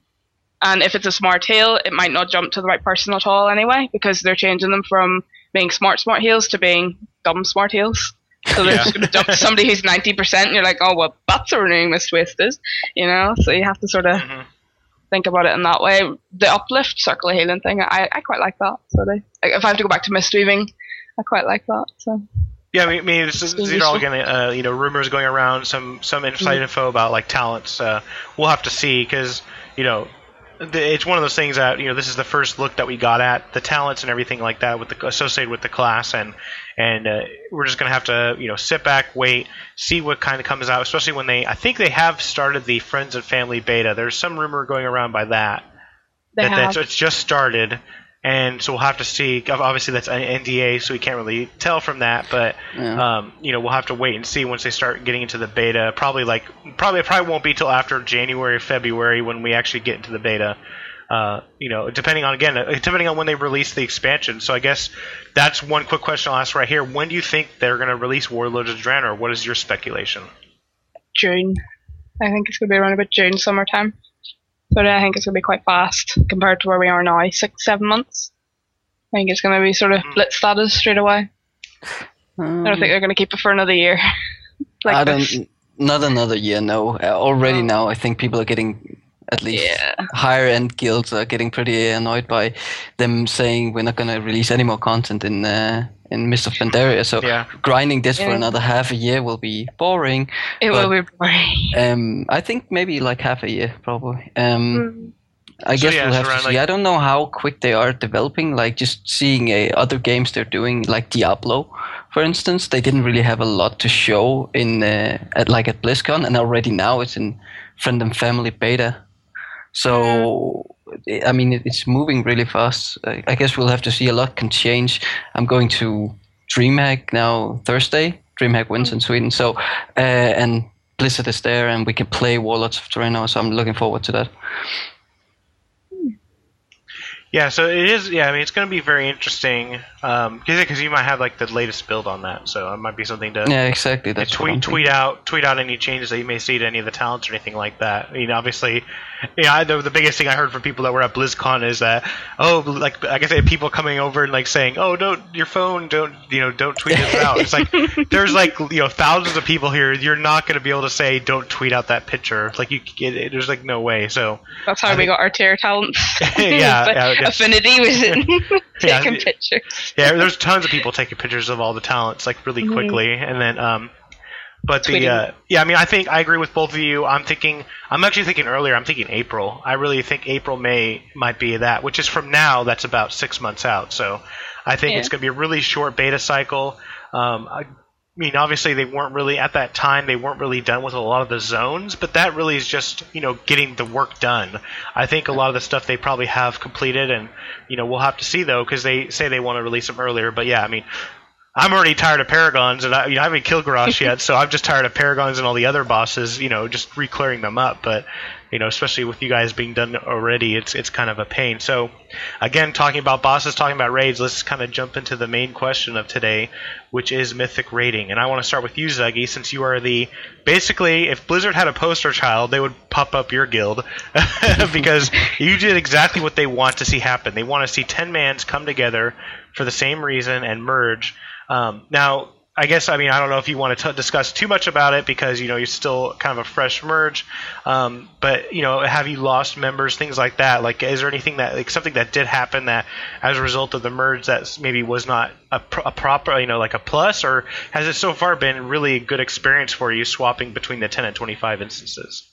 Speaker 2: And if it's a smart heal, it might not jump to the right person at all anyway, because they're changing them from being smart smart heals to being dumb smart heals. So they're
Speaker 1: Yeah.
Speaker 2: just going to jump to somebody who's ninety percent, and you're like, oh well, that's a renewing mist wasted, you know. So you have to sort of
Speaker 1: Mhm.
Speaker 2: Think about it in that way. The uplift circle healing thing, I, I quite like that. So they, if I have to go back to mist weaving, I quite like that. So
Speaker 1: Yeah, I mean, this is,
Speaker 2: It's
Speaker 1: these are all
Speaker 2: useful.
Speaker 1: again, uh, you know, rumors going around, some some inside
Speaker 2: Mm-hmm.
Speaker 1: info about like talents. Uh, we'll have to see because you know, the, it's one of those things that you know, this is the first look that we got at the talents and everything like that with the associated with the class, and and uh, we're just gonna have to you know sit back, wait, see what kind of comes out, especially when they. I think they have started the friends and family beta. There's some rumor going around by that
Speaker 2: they
Speaker 1: that
Speaker 2: have.
Speaker 1: that's it's just started, and so we'll have to see. Obviously, that's an NDA, so we can't really tell from that. But
Speaker 3: Yeah.
Speaker 1: um, you know, we'll have to wait and see once they start getting into the beta. Probably like probably it probably won't be till after January, February when we actually get into the beta. Uh, you know, depending on again, uh, depending on when they release the expansion. So I guess that's one quick question I'll ask right here. When do you think they're going to release Warlords of Draenor? What is your speculation?
Speaker 2: June. I think it's going to be around about June, summertime. So I think it's going to be quite fast compared to where we are now, six, seven months. I think it's going to be sort of
Speaker 1: Mm.
Speaker 2: blitz status straight away. I don't think they're going to keep it for another year. like
Speaker 3: I
Speaker 2: this.
Speaker 3: don't. Not another year. No. Uh, already
Speaker 2: No.
Speaker 3: now, I think people are getting at least
Speaker 2: Yeah.
Speaker 3: higher end guilds are getting pretty annoyed by them saying we're not going to release any more content in uh, in Mist of Pandaria. So
Speaker 1: Yeah.
Speaker 3: grinding this for another half a year will be boring.
Speaker 2: It
Speaker 3: but-
Speaker 2: will be boring.
Speaker 3: Um, I think maybe like half a year probably. Um,
Speaker 2: Mm.
Speaker 3: I
Speaker 1: So
Speaker 3: guess
Speaker 1: yeah,
Speaker 3: we'll have to see.
Speaker 1: like-
Speaker 3: I don't know how quick they are developing. Like just seeing uh, other games they're doing, like Diablo, for instance, they didn't really have a lot to show in uh, at like at BlizzCon, and already now it's in friend and family beta. So I mean, it's moving really fast. I, guess we'll have to see. A lot can change. I'm going to DreamHack now Thursday. DreamHack wins in Sweden. So, uh, and Blizzard is there, and we can play Warlords of Draenor. So I'm looking forward to that.
Speaker 1: Yeah, so it is. Yeah, I mean, it's going to be very interesting because um, because you might have like the latest build on that, so it might be something to
Speaker 3: yeah, exactly.
Speaker 1: That's tweet tweet out tweet out any changes that you may see to any of the talents or anything like that. I mean, obviously, yeah, the, the biggest thing I heard from people that were at BlizzCon is that oh, like like I said, people coming over and like saying, oh, don't your phone, don't you know, don't tweet this out. It's like there's like you know thousands of people here. You're not going to be able to say don't tweet out that picture. Like you, it, there's like no way. So
Speaker 2: that's how I we think, got our tier talents.
Speaker 1: yeah, yeah,
Speaker 2: Affinity was in taking yeah, pictures.
Speaker 1: Yeah, there's tons of people taking pictures of all the talents like really mm-hmm. quickly, and then um, but the uh, yeah, I mean, I think I agree with both of you. I'm thinking, I'm actually thinking earlier. I'm thinking April. I really think April, May might be that, which is from now. That's about six months out. So I think yeah. it's going to be a really short beta cycle. Um, I mean, obviously they weren't really at that time. They weren't really done with a lot of the zones, but that really is just you know getting the work done. I think a lot of the stuff they probably have completed, and you know we'll have to see though because they say they want to release them earlier. But yeah, I mean, I'm already tired of Paragons, and I, you know, I haven't killed Garrosh yet, so I'm just tired of Paragons and all the other bosses. You know, just re-clearing them up. But you know, especially with you guys being done already, it's it's kind of a pain. So, again, talking about bosses, talking about raids, let's kind of jump into the main question of today, which is mythic raiding. And I want to start with you, Zuggy, since you are the basically, if Blizzard had a poster child, they would pop up your guild because you did exactly what they want to see happen. They want to see ten mans come together for the same reason and merge um, now, I guess I mean I don't know if you want to t- discuss too much about it because you know you're still kind of a fresh merge, um, but you know have you lost members, things like that? Like, is there anything that like something that did happen that as a result of the merge that maybe was not a, pr- a proper you know like a plus, or has it so far been really a good experience for you swapping between the 10 and 25 instances?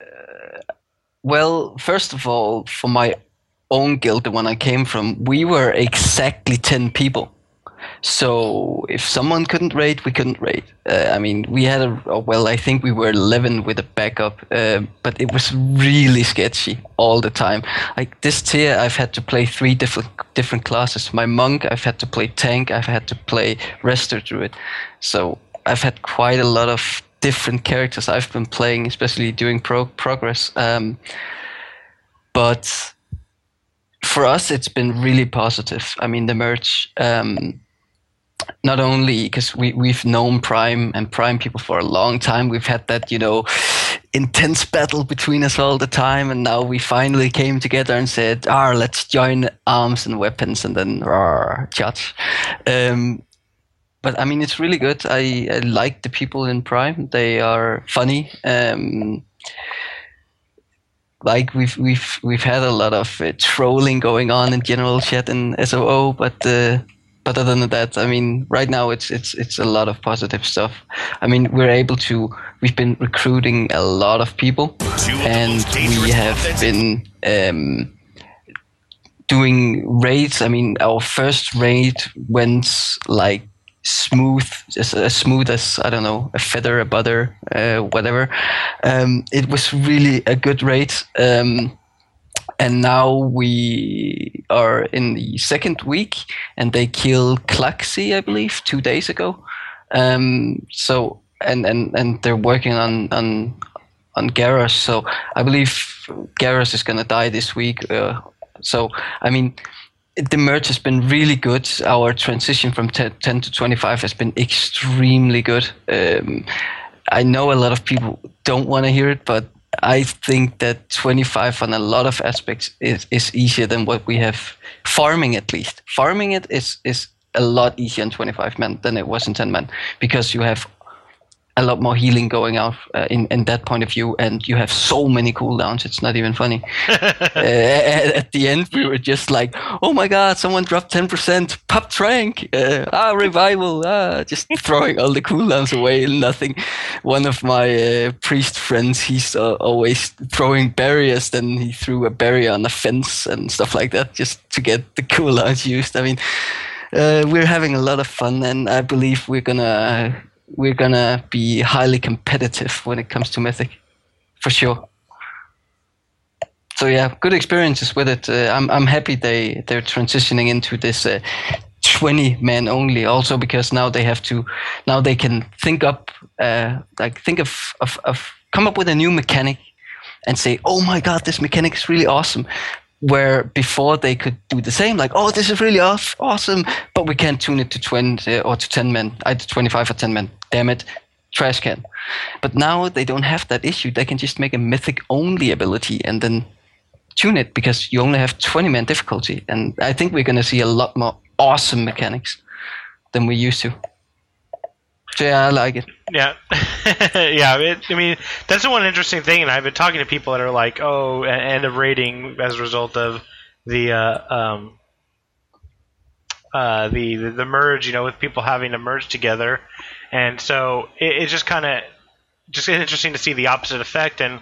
Speaker 1: Uh,
Speaker 3: well, first of all, for my own guild, the one I came from, we were exactly 10 people so if someone couldn't raid, we couldn't raid. Uh, I mean, we had a well, I think we were 11 with a backup, uh, but it was really sketchy all the time. Like this tier, I've had to play three different different classes. My monk, I've had to play tank. I've had to play resto druid. So I've had quite a lot of different characters I've been playing, especially doing pro- progress. Um, but for us, it's been really positive. I mean, the merch. Um, not only because we, we've known Prime and Prime people for a long time, we've had that, you know, intense battle between us all the time. And now we finally came together and said, ah, let's join arms and weapons and then rawr, judge. Um, but I mean, it's really good. I, I, like the people in Prime. They are funny. Um, like we've we've we've had a lot of uh, trolling going on in general chat and SOO, but uh, but other than that, I mean, right now it's it's it's a lot of positive stuff. I mean, we're able to. We've been recruiting a lot of people, and we have been um, doing raids. I mean, our first raid went like smooth, as, as smooth as I don't know, a feather, a butter, uh, whatever. Um, it was really a good raid. Um, and now we are in the second week, and they killed Klaxxi, I believe, two days ago. Um, so and and and they're working on on on Garrosh. So I believe Garrosh is gonna die this week. Uh, so I mean, the merge has been really good. Our transition from 10, 10 to 25 has been extremely good. Um, I know a lot of people don't want to hear it, but I think that 25 on a lot of aspects is, is easier than what we have farming at least. Farming it is is a lot easier in 25 men than it was in 10 men because you have a lot more healing going out uh, in in that point of view, and you have so many cooldowns. It's not even funny. uh, at, at, the end, we were just like, "Oh my god, someone dropped ten percent, pop trank, uh, ah revival, ah," just throwing all the cooldowns away and nothing. One of my uh, priest friends, he's uh, always throwing barriers. Then he threw a barrier on a fence and stuff like that, just to get the cooldowns used. I mean. Uh, we're having a lot of fun, and I believe we're gonna we're gonna be highly competitive when it comes to Mythic, for sure. so yeah, good experiences with it. Uh, I'm I'm happy they they're transitioning into this uh, 20 men only. Also because now they have to now they can think up uh, like think of, of of come up with a new mechanic and say, oh my god, this mechanic is really awesome. Where before they could do the same, like, oh, this is really off, awesome, but we can't tune it to 20 uh, or to 10 men, either 25 or 10 men. Damn it, trash can. But now they don't have that issue. They can just make a mythic only ability and then tune it because you only have 20 man difficulty. And I think we're going to see a lot more awesome mechanics than we used to. Yeah, I like it.
Speaker 1: Yeah, yeah. It, I mean, that's the one interesting thing, and I've been talking to people that are like, "Oh, end of rating as a result of the uh, um, uh, the, the the merge." You know, with people having to merge together, and so it, it's just kind of just interesting to see the opposite effect. And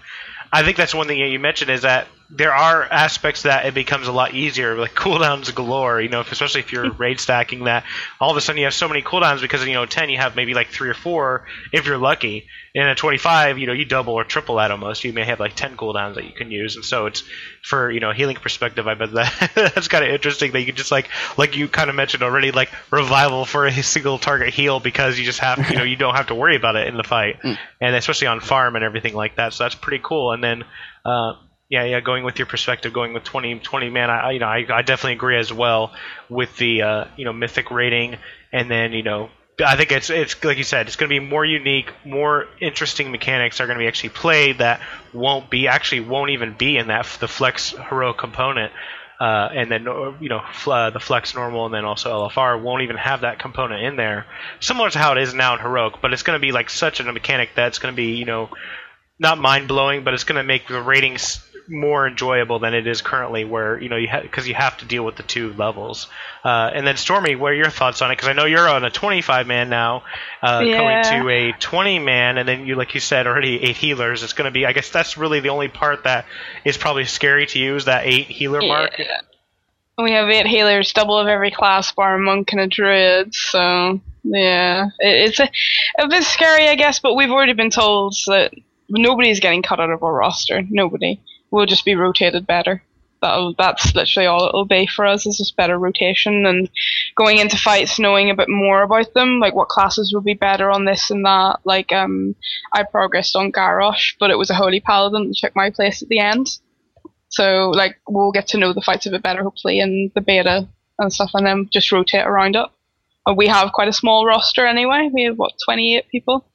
Speaker 1: I think that's one thing that you mentioned is that there are aspects that it becomes a lot easier, like cooldowns galore. You know, if, especially if you're raid stacking that, all of a sudden you have so many cooldowns because you know ten you have maybe like three or four if you're lucky. In a 25, you know, you double or triple that almost. You may have like 10 cooldowns that you can use, and so it's for you know healing perspective. I bet that that's kind of interesting that you can just like like you kind of mentioned already, like revival for a single target heal because you just have you know you don't have to worry about it in the fight, and especially on farm and everything like that. So that's pretty cool. And then. Uh, yeah, yeah. Going with your perspective, going with 20, 20 man, I, you know, I, I definitely agree as well with the, uh, you know, mythic rating, and then, you know, I think it's it's like you said, it's going to be more unique, more interesting mechanics are going to be actually played that won't be actually won't even be in that the flex heroic component, uh, and then you know uh, the flex normal and then also LFR won't even have that component in there, similar to how it is now in heroic, but it's going to be like such a mechanic that's going to be you know not mind blowing, but it's going to make the ratings more enjoyable than it is currently, where you know you because ha- you have to deal with the two levels. Uh, and then Stormy, what are your thoughts on it? Because I know you're on a 25 man now, uh,
Speaker 2: Yeah.
Speaker 1: going to a 20 man, and then you, like you said, already eight healers. It's going to be, I guess that's really the only part that is probably scary to use that eight healer mark.
Speaker 2: We have eight healers, double of every class bar a monk and a druid, so yeah. It, it's a, a bit scary I guess, but we've already been told that nobody's getting cut out of our roster. Nobody. We'll just be rotated better. That'll, that's literally all it'll be for us is just better rotation and going into fights knowing a bit more about them, like what classes would be better on this and that. Like um I progressed on Garrosh, but it was a holy paladin that took my place at the end. So like we'll get to know the fights a bit better hopefully in the beta and stuff, and then just rotate around it. And we have quite a small roster anyway. We have what twenty eight people,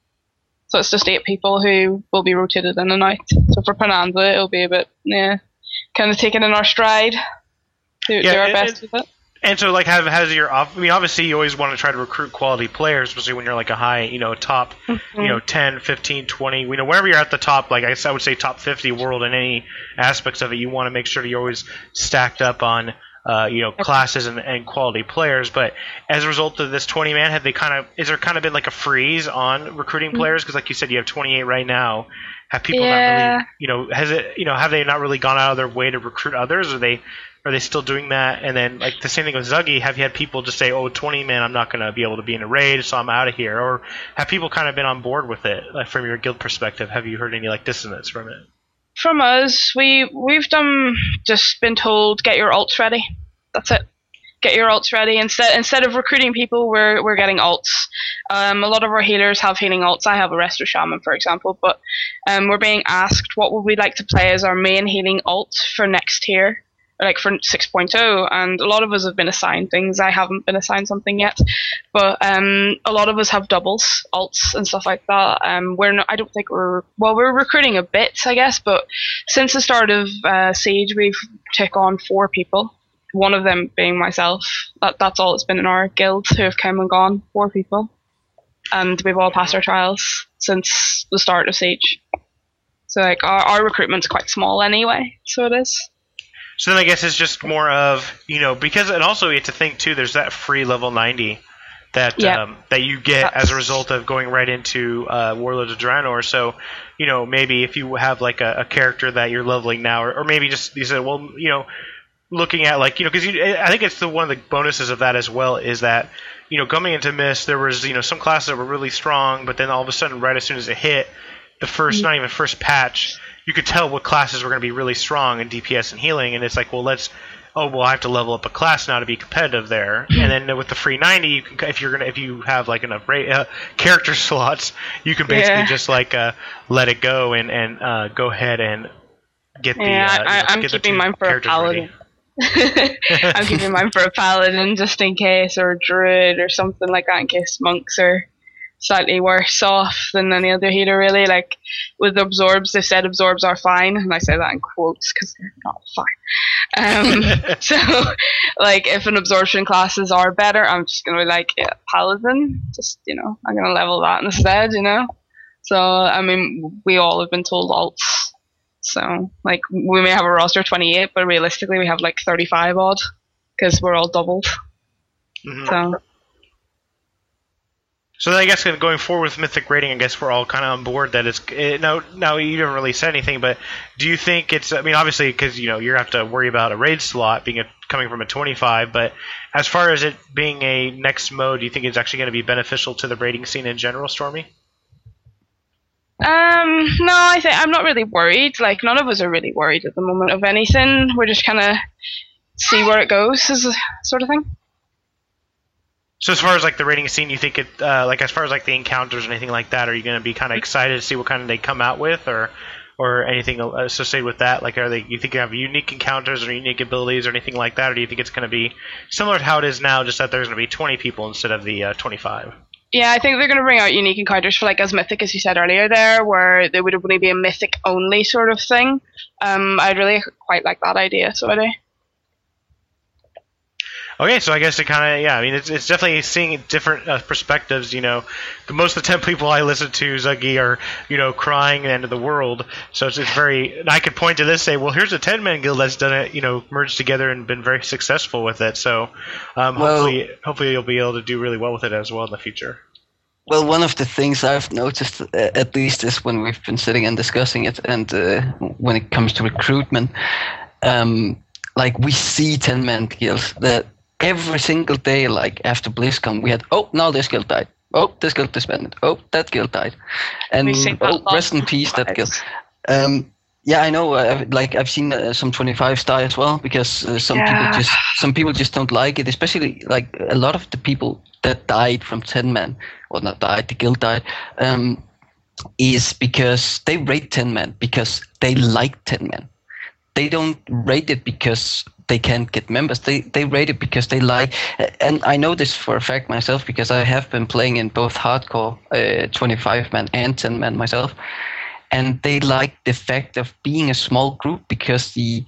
Speaker 2: so it's just eight people who will be rotated in and out. So for Bonanza, it'll be a bit yeah, kind of taking in our stride. Do, do our
Speaker 1: it-
Speaker 2: best
Speaker 1: it-
Speaker 2: with it.
Speaker 1: And so, like, have has your off? I mean, obviously, you always want to try to recruit quality players, especially when you're like a high, you know, top, you know, mm-hmm. 10, 15, 20. You know, wherever you're at the top, like I guess I would say top 50 world in any aspects of it, you want to make sure that you're always stacked up on, uh, you know, classes and, and quality players. But as a result of this 20 man, have they kind of is there kind of been like a freeze on recruiting players? Because like you said, you have 28 right now. Have people not really, you know, has it, you know, have they not really gone out of their way to recruit others? Or they are they still doing that? And then, like the same thing with Zuggy, have you had people just say, "Oh, 20 man, I'm not going to be able to be in a raid, so I'm out of here," or have people kind of been on board with it, like from your guild perspective? Have you heard any like dissonance from it?
Speaker 2: From us, we we've done just been told get your alts ready. That's it. Get your alts ready. Instead instead of recruiting people, we're we're getting alts. Um, a lot of our healers have healing alts. I have a Resto Shaman, for example, but um, we're being asked what would we like to play as our main healing alt for next tier, like for 6.0, and a lot of us have been assigned things. I haven't been assigned something yet, but um, a lot of us have doubles, alts, and stuff like that. Um, we're not, I don't think we're well, we're recruiting a bit, I guess, but since the start of uh, Siege, we've took on four people. One of them being myself. That that's all it's been in our guild who have come and gone. Four people, and we've all passed our trials since the start of Siege. So like our, our recruitment's quite small anyway. So it is.
Speaker 1: So then I guess it's just more of you know because and also you have to think too. There's that free level 90 that um, that you get as a result of going right into uh, Warlord of Draenor. So you know maybe if you have like a, a character that you're leveling now, or, or maybe just you said well you know looking at like you know because I think it's the one of the bonuses of that as well is that you know coming into Mist there was you know some classes that were really strong, but then all of a sudden right as soon as it hit the first not even first patch you could tell what classes were going to be really strong in DPS and healing, and it's like, well, let's oh well, I have to level up a class now to be competitive there. and then with the free ninety, you can, if you're gonna if you have like enough ra- uh, character slots, you can basically
Speaker 2: Yeah.
Speaker 1: just like uh, let it go and and uh, go ahead and get the.
Speaker 2: Yeah,
Speaker 1: uh,
Speaker 2: I,
Speaker 1: the
Speaker 2: keeping mine for a paladin. I'm keeping mine for a paladin just in case, or a druid, or something like that, in case monks are slightly worse off than any other heater Really, like with absorbs, they said absorbs are fine, and I say that in quotes because they're not fine. Um, so, like, if an absorption classes are better, I'm just gonna be like, yeah, paladin. Just you know, I'm gonna level that instead. You know. So I mean, we all have been told alts. So like, we may have a roster 28, but realistically, we have like 35 odd because we're all doubled.
Speaker 1: Mhm.
Speaker 2: So
Speaker 1: So I guess going forward with Mythic rating, I guess we're all kind of on board that it's it, no. Now you haven't really said anything, but do you think it's? I mean, obviously, because you know you're gonna have to worry about a raid slot being a, coming from a 25. But as far as it being a next mode, do you think it's actually going to be beneficial to the raiding scene in general, Stormy?
Speaker 2: Um, no, I think I'm not really worried. Like none of us are really worried at the moment of anything. We're just kind of see where it goes, is sort of thing.
Speaker 1: So as far as like the raiding scene, you think it uh, like as far as like the encounters or anything like that, are you going to be kind of excited to see what kind of they come out with, or or anything associated with that? Like, are they you think you have unique encounters or unique abilities or anything like that, or do you think it's going to be similar to how it is now, just that there's going to be 20 people instead of the uh, 25?
Speaker 2: Yeah, I think they're going to bring out unique encounters for like as mythic as you said earlier there, where they would only be a mythic only sort of thing. Um, I'd really quite like that idea. So I do.
Speaker 1: Okay, so I guess it kind of yeah. I mean, it's, it's definitely seeing different uh, perspectives. You know, the most of the ten people I listen to, Zuggy, are you know crying the end of the world. So it's, it's very. And I could point to this, say, well, here's a ten man guild that's done it. You know, merged together and been very successful with it. So um,
Speaker 3: Well-
Speaker 1: hopefully, hopefully you'll be able to do really well with it as well in the future.
Speaker 3: Well, one of the things I've noticed, uh, at least, is when we've been sitting and discussing it, and uh, when it comes to recruitment, um, like we see 10 man guilds that every single day, like after BlizzCon, we had, oh, now this guild died. Oh, this guild disbanded. Oh, that guild died. And
Speaker 2: We see that
Speaker 3: oh, rest in peace, that guild. Um, yeah, I know. Uh, like I've seen uh, some 25s die as well because uh, some
Speaker 2: Yeah.
Speaker 3: people just some people just don't like it. Especially like a lot of the people that died from 10 men, or not died, the guild died, um, is because they rate 10 men because they like 10 men. They don't rate it because they can't get members. They they rate it because they like. And I know this for a fact myself because I have been playing in both hardcore uh, 25 man and 10 man myself and they like the fact of being a small group because the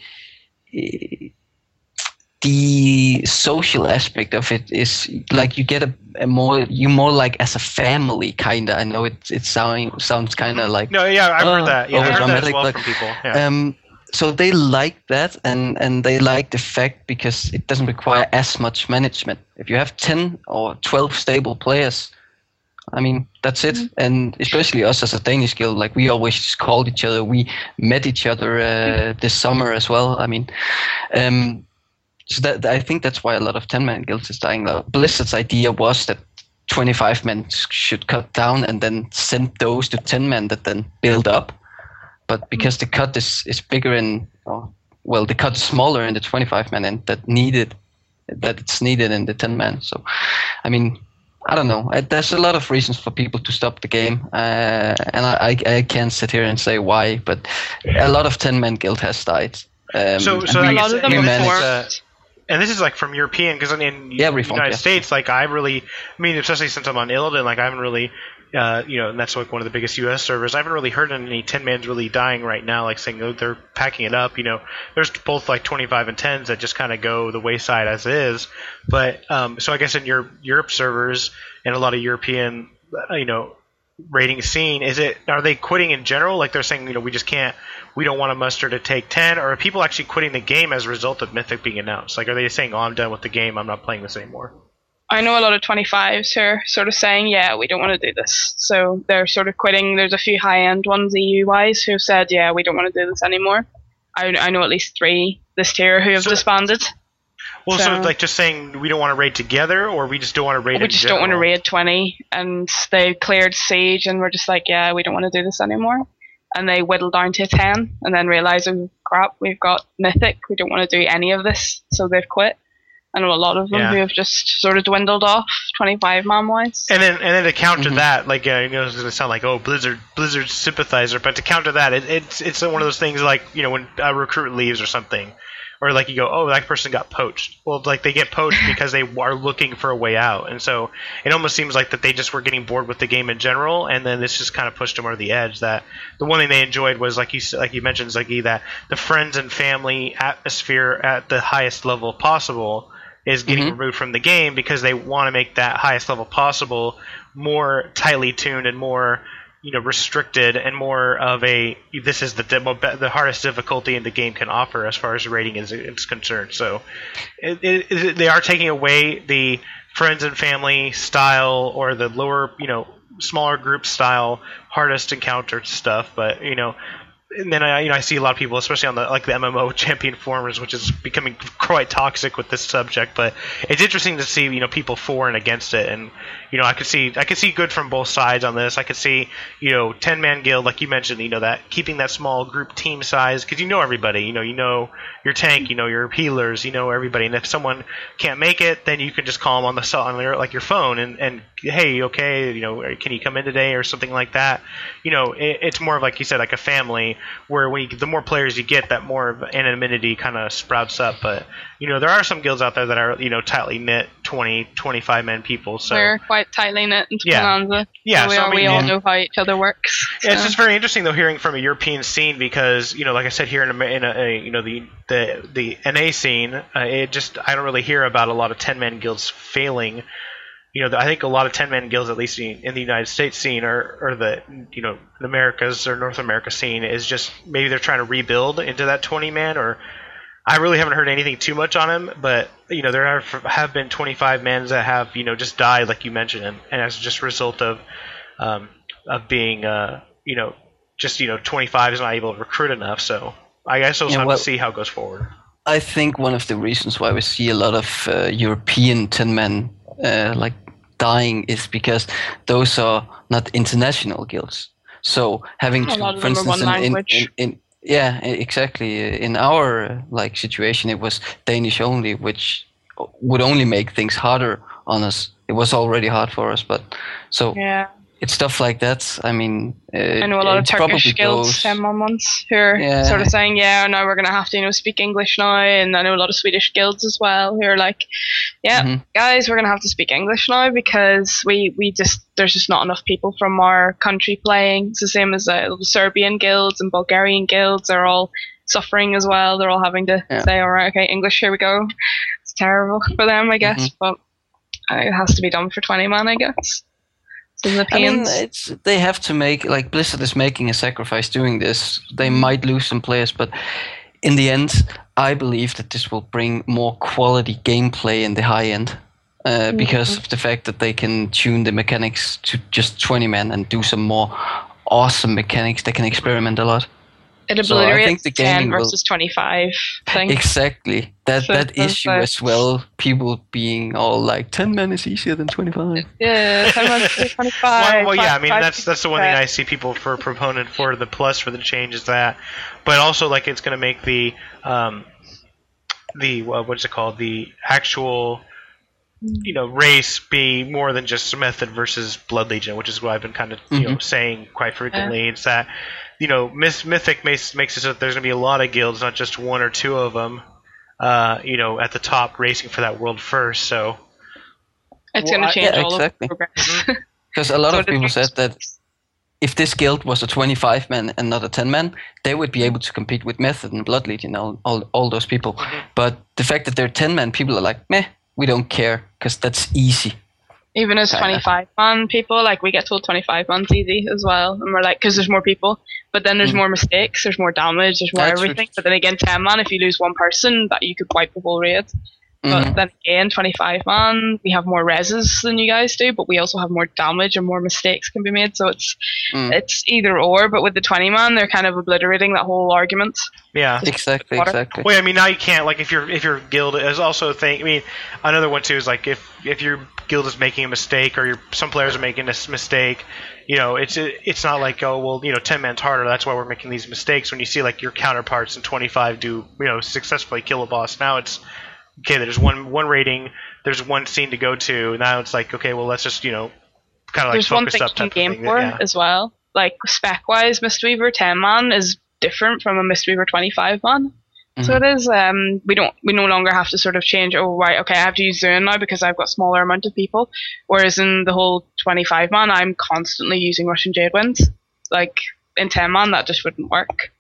Speaker 3: the social aspect of it is like you get a, a more you more like as a family kind of. I know it it sound, sounds kind of like
Speaker 1: No, yeah, I've heard that. Yeah, I heard that as well
Speaker 3: but,
Speaker 1: from people. Yeah.
Speaker 3: um, so they like that, and and they like the fact because it doesn't require as much management. If you have ten or twelve stable players, I mean that's it. And especially us as a Danish guild, like we always just called each other. We met each other uh, this summer as well. I mean, um, so that I think that's why a lot of ten man guilds is dying. Now, Blizzard's idea was that. 25 men should cut down and then send those to 10 men that then build up but because the cut is, is bigger in or, well the cut is smaller in the 25 man and that needed that it's needed in the 10 man. So i mean i don't know. There's a lot of reasons for people to stop the game uh, and I, I, I can't sit here and say why but a lot of 10 man guild has died. Um,
Speaker 1: So- so
Speaker 2: a lot of them are
Speaker 1: and this is like from European because I mean
Speaker 3: Yeah,
Speaker 1: in
Speaker 3: reformed,
Speaker 1: United. States like I really I mean especially since I'm on Illidan like I haven't really uh, you know and that's like one of the biggest U.S. servers. I haven't really heard any 10 man's really dying right now like saying oh, they're packing it up you know. There's both like 25 and 10s that just kind of go the wayside as is. But um, so I guess in your Europe servers and a lot of European uh, you know rating scene is it are they quitting in general? Like they're saying you know we just can't we don't want to muster to take 10 or are people actually quitting the game as a result of mythic being announced? Like are they saying oh i'm done with the game. I'm not playing this anymore
Speaker 2: I know a lot of 25s who are sort of saying, yeah, we don't want to do this. So they're sort of quitting. There's a few high end ones, EU wise, who have said, yeah, we don't want to do this anymore. I, I know at least three this tier who have
Speaker 1: So-
Speaker 2: disbanded.
Speaker 1: well so,
Speaker 2: So-
Speaker 1: like just saying we don't want to raid together or we just don't want to raid
Speaker 2: we just don't want to raid 20. And they cleared Siege and we're just like, yeah, we don't want to do this anymore. and they whittle down to 10 and then realize, oh crap, we've got Mythic, we don't want to do any of this, so they've quit. I know a lot of them
Speaker 1: Yeah.
Speaker 2: who have just sort of dwindled off, 25 man wise.
Speaker 1: And then, and then to counter
Speaker 3: Mhm.
Speaker 1: that, like uh, you know, it's gonna sound like oh Blizzard, Blizzard sympathizer, but to counter that, it, it's it's one of those things like you know when a recruit leaves or something, or like you go oh that person got poached. Well, like they get poached because they are looking for a way out, and so it almost seems like that they just were getting bored with the game in general, and then this just kind of pushed them over the edge. That the one thing they enjoyed was like you s- like you mentioned, Ziggy, that the friends and family atmosphere at the highest level possible is getting
Speaker 3: Mhm.
Speaker 1: removed from the game because they want to make that highest level possible more tightly tuned and more you know restricted and more of a this is the demo, the hardest difficulty in the game can offer as far as rating is, is concerned. So it, it, it, they are taking away the friends and family style or the lower you know smaller group style hardest encounter stuff, but you know and then I, you know, I see a lot of people, especially on the like the MMO champion forums, which is becoming quite toxic with this subject. But it's interesting to see, you know, people for and against it, and you know, I could see I could see good from both sides on this. I could see, you know, ten man guild, like you mentioned, you know, that keeping that small group team size because you know everybody, you know, you know your tank, you know your healers, you know everybody, and if someone can't make it, then you can just call them on the cell on your like your phone and and hey, okay, you know, can you come in today or something like that. You know, it, it's more of like you said, like a family where when you, the more players you get, that more of anonymity kind of sprouts up. But you know, there are some guilds out there that are you know tightly knit, 20, 25 men people. So
Speaker 2: We're quite tightly knit in
Speaker 1: Yeah.
Speaker 2: Bonanza.
Speaker 1: yeah,
Speaker 2: so we,
Speaker 1: so,
Speaker 2: all,
Speaker 1: I mean,
Speaker 2: we all know how each other works.
Speaker 1: yeah, it's just very interesting though hearing from a European scene because you know, like I said here in a, in a, a you know the the the NA scene, uh, it just I don't really hear about a lot of ten man guilds failing. You know, I think a lot of ten man guilds, at least in in the United States scene, or or the you know the Americas or North America scene, is just maybe they're trying to rebuild into that twenty man or. I really haven't heard anything too much on him, but you know there have, have been 25 men that have you know just died, like you mentioned, and, and as just a result of um, of being uh, you know just you know 25 is not able to recruit enough. So I guess we'll
Speaker 3: Yeah,
Speaker 1: have
Speaker 3: well-
Speaker 1: to see how it goes forward.
Speaker 3: I think one of the reasons why we see a lot of uh, European ten men uh, like dying is because those are not international guilds. So having to, for instance, in, in, in, yeah, exactly. In our like situation, it was Danish only, which would only make things harder on us. It was already hard for us, but so
Speaker 2: yeah,
Speaker 3: it's stuff like that. I mean, uh,
Speaker 2: I know a lot of Turkish guilds, man ones, who are
Speaker 3: Yeah.
Speaker 2: sort of saying, "Yeah, now we're gonna have to, you know, speak English now." And I know a lot of Swedish guilds as well, who are like, "Yeah,
Speaker 3: Mhm.
Speaker 2: guys, we're gonna have to speak English now because we we just there's just not enough people from our country playing. It's the same as uh, the Serbian guilds and Bulgarian guilds are all suffering as well. They're all having to
Speaker 3: Yeah.
Speaker 2: say, "All right, okay, English, here we go." It's terrible for them, I guess,
Speaker 3: Mm-hmm.
Speaker 2: but uh, it has to be done for twenty man, I guess. The
Speaker 3: I mean, it's they have to make like Blizzard is making a sacrifice doing this. They
Speaker 2: Mm-hmm.
Speaker 3: might lose some players, but in the end, I believe that this will bring more quality gameplay in the high end. Uh, because
Speaker 2: Mm-hmm.
Speaker 3: of the fact that they can tune the mechanics to just 20 men and do some more awesome mechanics. They can experiment a lot.
Speaker 2: It
Speaker 3: So I
Speaker 2: obliterates
Speaker 3: think the
Speaker 2: 10
Speaker 3: gaming will-
Speaker 2: versus 25 thing.
Speaker 3: Exactly. That
Speaker 2: So
Speaker 3: that
Speaker 2: that's
Speaker 3: issue
Speaker 2: like-
Speaker 3: as well. People being all like, 10 men is easier than 25.
Speaker 2: yeah, 10 versus 25.
Speaker 1: Well, well, yeah, I mean
Speaker 2: five-
Speaker 1: that's that's the one thing I see people for proponent for the plus for the change is that, but also like it's going to make the um, the uh, what's it called the actual you know race be more than just method versus blood legion, which is what I've been kind of you know saying quite frequently. It's that you know Myth- mythic makes makes it so that there's going to be a lot of guilds, not just one or two of them. Uh, you know, at the top, racing for that world first. So
Speaker 2: It's
Speaker 1: Well,
Speaker 2: going to change
Speaker 3: yeah,
Speaker 2: all
Speaker 3: exactly.
Speaker 2: of the progress.
Speaker 3: Because a lot
Speaker 2: So
Speaker 3: of people said that if this guild was a 25 man and not a 10 man, they would be able to compete with Method and Blood Legion, all, all, all those people.
Speaker 2: Mm-hmm.
Speaker 3: But the fact that they're 10 man, people are like, meh, we don't care because that's easy.
Speaker 2: Even as 25 man people, like we get told 25 man's easy as well. And we're like, because there's more people. But then there's
Speaker 3: Mm.
Speaker 2: more mistakes, there's more damage, there's more
Speaker 3: That's true.
Speaker 2: everything. But then again, 10 man, if you lose one person, that you could wipe the whole raid. But
Speaker 3: Mhm.
Speaker 2: then again, 25 man, we have more reses than you guys do, but we also have more damage and more mistakes can be made. So it's
Speaker 3: Mm.
Speaker 2: it's either or. But with the 20 man, they're kind of obliterating that whole argument.
Speaker 1: yeah,
Speaker 3: Exactly,
Speaker 2: Water.
Speaker 3: exactly.
Speaker 1: Well, I mean, now you can't like if you're if your guild is also a thing. I mean, another one too is like if if your guild is making a mistake or your, some players are making a mistake, you know, it's it's not like oh well, you know, ten man's harder. That's why we're making these mistakes. When you see like your counterparts in 25 do you know successfully kill a boss, now it's okay. There's one one rating. There's one scene to go to. Now it's like okay, well let's just you know kind of like
Speaker 2: There's one
Speaker 1: focus
Speaker 2: thing
Speaker 1: up
Speaker 2: you can
Speaker 1: type
Speaker 2: game
Speaker 1: thing.
Speaker 2: for
Speaker 1: yeah.
Speaker 2: as well. Like spec wise, Mistweaver 10 man is different from a Mistweaver 25 man. So
Speaker 3: Mhm.
Speaker 2: it is. Um, we don't. We no longer have to sort of change. Oh right, okay, I have to use Zoom now because I've got smaller amount of people. Whereas in the whole 25 man, I'm constantly using Rushing Jade Winds. Like in 10 man, that just wouldn't work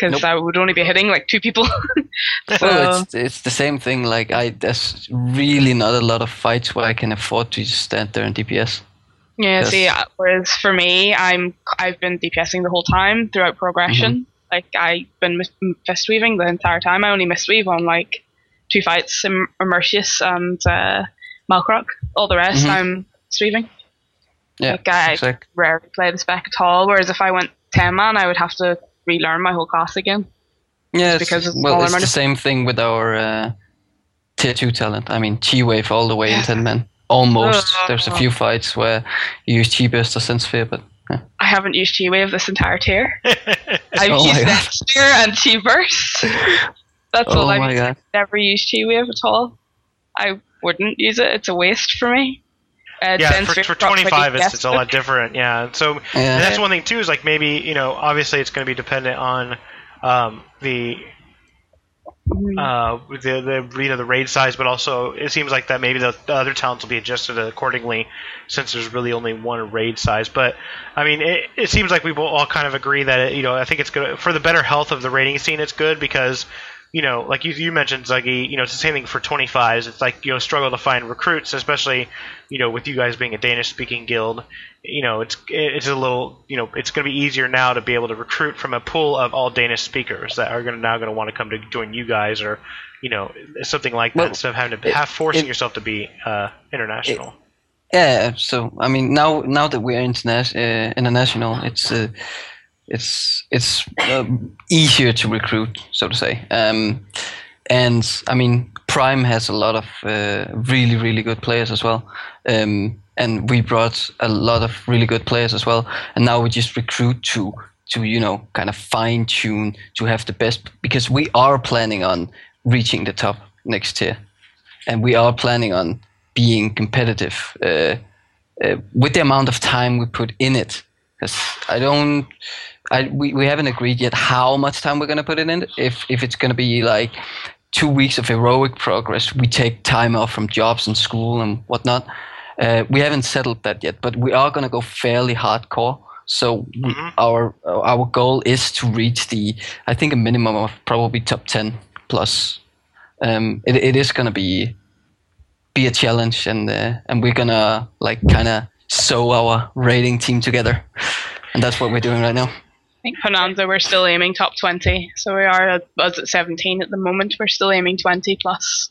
Speaker 2: because
Speaker 3: Nope.
Speaker 2: I would only be hitting like two people. so
Speaker 3: Well, it's it's the same thing. Like I, there's really not a lot of fights where I can afford to just stand there and DPS.
Speaker 2: Yeah, see, uh, whereas for me, I'm I've been DPSing the whole time throughout progression.
Speaker 3: Mm-hmm.
Speaker 2: Like I've been fist weaving the entire time. I only missed weave on like two fights, Im- Immerseus and uh. All the rest,
Speaker 3: Mhm.
Speaker 2: I'm weaving.
Speaker 3: Yeah,
Speaker 2: Like I
Speaker 3: exactly.
Speaker 2: rarely play the spec at all. Whereas if I went ten man, I would have to relearn my whole class again.
Speaker 3: Yeah, it's,
Speaker 2: because of
Speaker 3: well, it's the same thing with our uh, tier two talent. I mean, Chi Wave all the way in ten men. Almost. There's a few fights where you use Chi Burst or Zen Sphere, but yeah.
Speaker 2: I haven't used Chi Wave this entire tier. I've
Speaker 3: Oh
Speaker 2: used
Speaker 3: God.
Speaker 2: Next Tier and Chi Burst. That's all
Speaker 3: oh
Speaker 2: I've
Speaker 3: my god.
Speaker 2: never used Chi Wave at all. I wouldn't use it. It's a waste for me. Uh,
Speaker 1: yeah, for, for 25, it's, it's a lot different. Yeah, so And that's one thing too. Is like maybe you know, obviously it's going to be dependent on um, the
Speaker 2: Mm.
Speaker 1: uh, the the you know the raid size, but also it seems like that maybe the, the other talents will be adjusted accordingly, since there's really only one raid size. But I mean, it, it seems like we will all kind of agree that it, you know I think it's good for the better health of the raiding scene. It's good because you know, like you, you mentioned, Zuggy, you know, it's the same thing for 25s. It's like, you know, struggle to find recruits, especially, you know, with you guys being a Danish speaking guild. You know, it's it's a little, you know, it's going to be easier now to be able to recruit from a pool of all Danish speakers that are going to now going to want to come to join you guys or, you know, something like that
Speaker 3: Well,
Speaker 1: instead of having to
Speaker 3: it-
Speaker 1: have forcing
Speaker 3: it-
Speaker 1: yourself to be uh, international.
Speaker 3: Yeah, so I mean, now now that we're interna- uh, international, it's uh, it's it's um, easier to recruit, so to say. Um, and I mean, Prime has a lot of uh, really really good players as well. Um, and we brought a lot of really good players as well. And now we just recruit to to you know kind of fine tune to have the best because we are planning on reaching the top next year, and we are planning on being competitive uh, uh, with the amount of time we put in it. Because I don't, I we, we haven't agreed yet how much time we're gonna put it in. If if it's gonna be like two weeks of heroic progress, we take time off from jobs and school and whatnot. Uh, we haven't settled that yet, but we are gonna go fairly hardcore. So we,
Speaker 1: Mhm.
Speaker 3: our our goal is to reach the I think a minimum of probably top ten plus. Um, it it is gonna be be a challenge, and uh, and we're gonna like kind of sew our rating team together, and that's what we're doing right now.
Speaker 2: I think Bonanza, we're still aiming top 20. So we are at, us at 17 at the moment. We're still aiming 20 plus.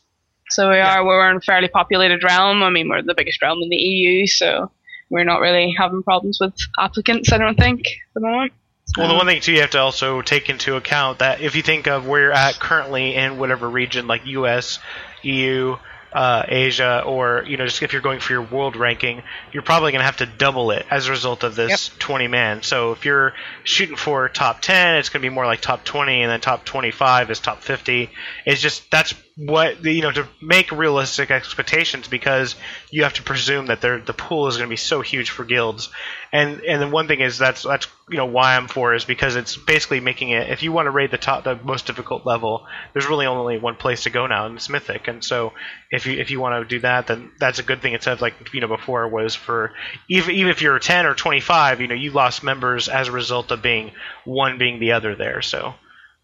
Speaker 2: So we
Speaker 1: Yeah.
Speaker 2: are, we're in a fairly populated realm. I mean, we're the biggest realm in the EU, so we're not really having problems with applicants, I don't think, at the moment.
Speaker 1: Well, the
Speaker 2: Um,
Speaker 1: one thing too you have to also take into account that if you think of where you're at currently in whatever region, like U.S., EU, uh, Asia, or you know, just if you're going for your world ranking, you're probably going to have to double it as a result of this 20 man. So if you're shooting for top 10, it's going to be more like top 20, and then top 25 is top 50. It's just that's what you know to make realistic expectations because you have to presume that the pool is going to be so huge for guilds. And and the one thing is that's that's you know why I'm for is because it's basically making it if you want to raid the top the most difficult level there's really only one place to go now and it's mythic. And so if you if you want to do that then that's a good thing. Instead of like you know before was for even even if you're 10 or 25 you know you lost members as a result of being one being the other there. So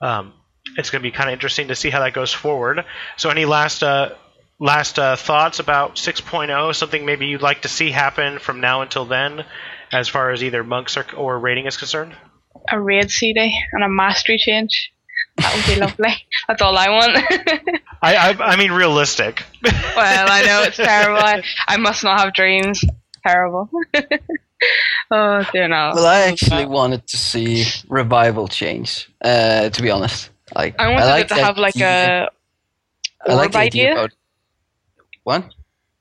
Speaker 1: um, it's going to be kind of interesting to see how that goes forward so any last uh, last uh, thoughts about 6.0 something maybe you'd like to see happen from now until then as far as either monks or, or rating is concerned
Speaker 2: A raid CD and a mastery change. That would be lovely. That's all I want.
Speaker 1: I, I, I mean realistic
Speaker 2: well, I know it's terrible. I, I must not have dreams. Terrible. oh dear no.
Speaker 3: Well, I actually wanted to see revival change. Uh, to be honest, like
Speaker 2: I wanted
Speaker 3: like
Speaker 2: it to have like
Speaker 3: idea-
Speaker 2: a
Speaker 3: I like
Speaker 2: orb
Speaker 3: the idea
Speaker 2: idea.
Speaker 3: about what?